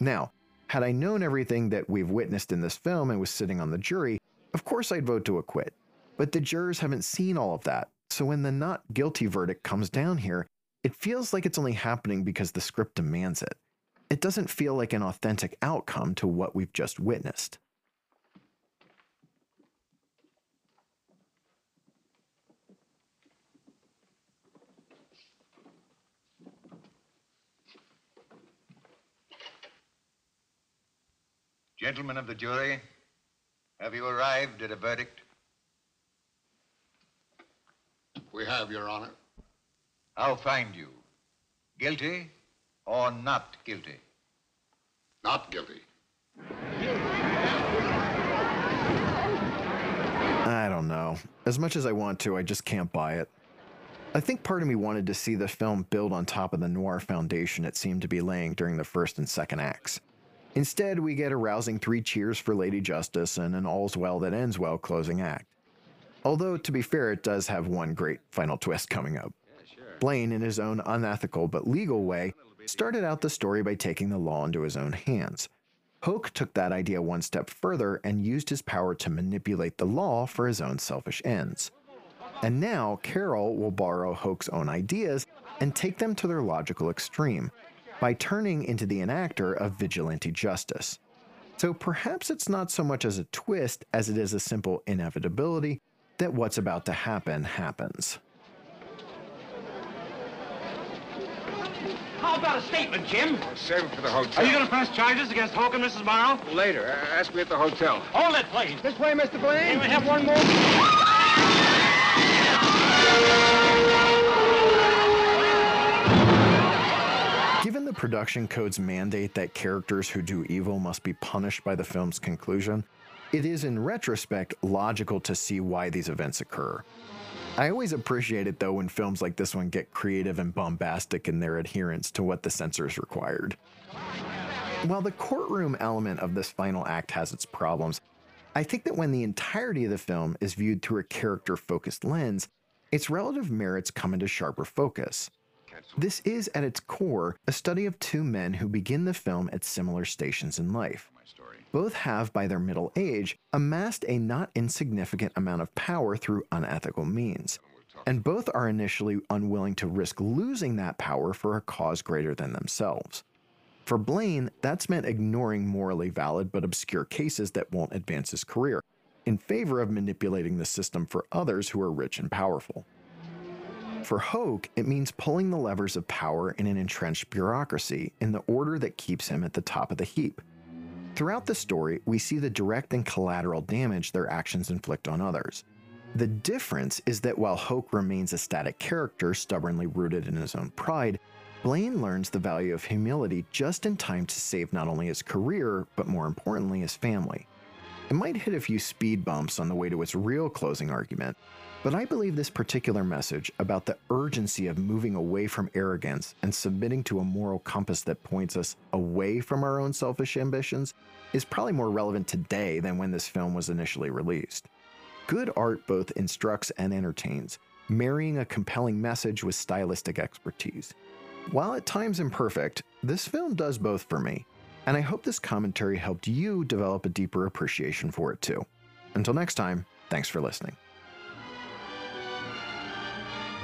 Now, had I known everything that we've witnessed in this film and was sitting on the jury, of course, I'd vote to acquit. But the jurors haven't seen all of that. So when the not guilty verdict comes down here, it feels like it's only happening because the script demands it. It doesn't feel like an authentic outcome to what we've just witnessed. Gentlemen of the jury, have you arrived at a verdict? We have, Your Honor. I'll find you. Guilty or not guilty? Not guilty. I don't know. As much as I want to, I just can't buy it. I think part of me wanted to see the film build on top of the noir foundation it seemed to be laying during the first and second acts. Instead, we get a rousing three cheers for Lady Justice and an all's well that ends well closing act. Although, to be fair, it does have one great final twist coming up. Blaine, in his own unethical but legal way, started out the story by taking the law into his own hands. Hoke took that idea one step further and used his power to manipulate the law for his own selfish ends. And now, Carol will borrow Hoke's own ideas and take them to their logical extreme by turning into the enactor of vigilante justice. So perhaps it's not so much as a twist as it is a simple inevitability that what's about to happen happens. How about a statement, Jim? Save it for the hotel. Are you going to press charges against Hoak and Mrs. Morrow? Later. Uh, ask me at the hotel. Hold it, please. This way, Mr. Blane. Can we have one more? Given the production code's mandate that characters who do evil must be punished by the film's conclusion, it is in retrospect logical to see why these events occur. I always appreciate it though when films like this one get creative and bombastic in their adherence to what the censors required. While the courtroom element of this final act has its problems, I think that when the entirety of the film is viewed through a character focused lens, its relative merits come into sharper focus. This is, at its core, a study of two men who begin the film at similar stations in life. Both have, by their middle age, amassed a not insignificant amount of power through unethical means. And both are initially unwilling to risk losing that power for a cause greater than themselves. For Blane, that's meant ignoring morally valid but obscure cases that won't advance his career, in favor of manipulating the system for others who are rich and powerful. For Hoak, it means pulling the levers of power in an entrenched bureaucracy in the order that keeps him at the top of the heap. Throughout the story, we see the direct and collateral damage their actions inflict on others. The difference is that while Hoak remains a static character stubbornly rooted in his own pride, Blane learns the value of humility just in time to save not only his career, but more importantly, his family. It might hit a few speed bumps on the way to its real closing argument, but I believe this particular message about the urgency of moving away from arrogance and submitting to a moral compass that points us away from our own selfish ambitions is probably more relevant today than when this film was initially released. Good art both instructs and entertains, marrying a compelling message with stylistic expertise. While at times imperfect, this film does both for me, and I hope this commentary helped you develop a deeper appreciation for it too. Until next time, thanks for listening.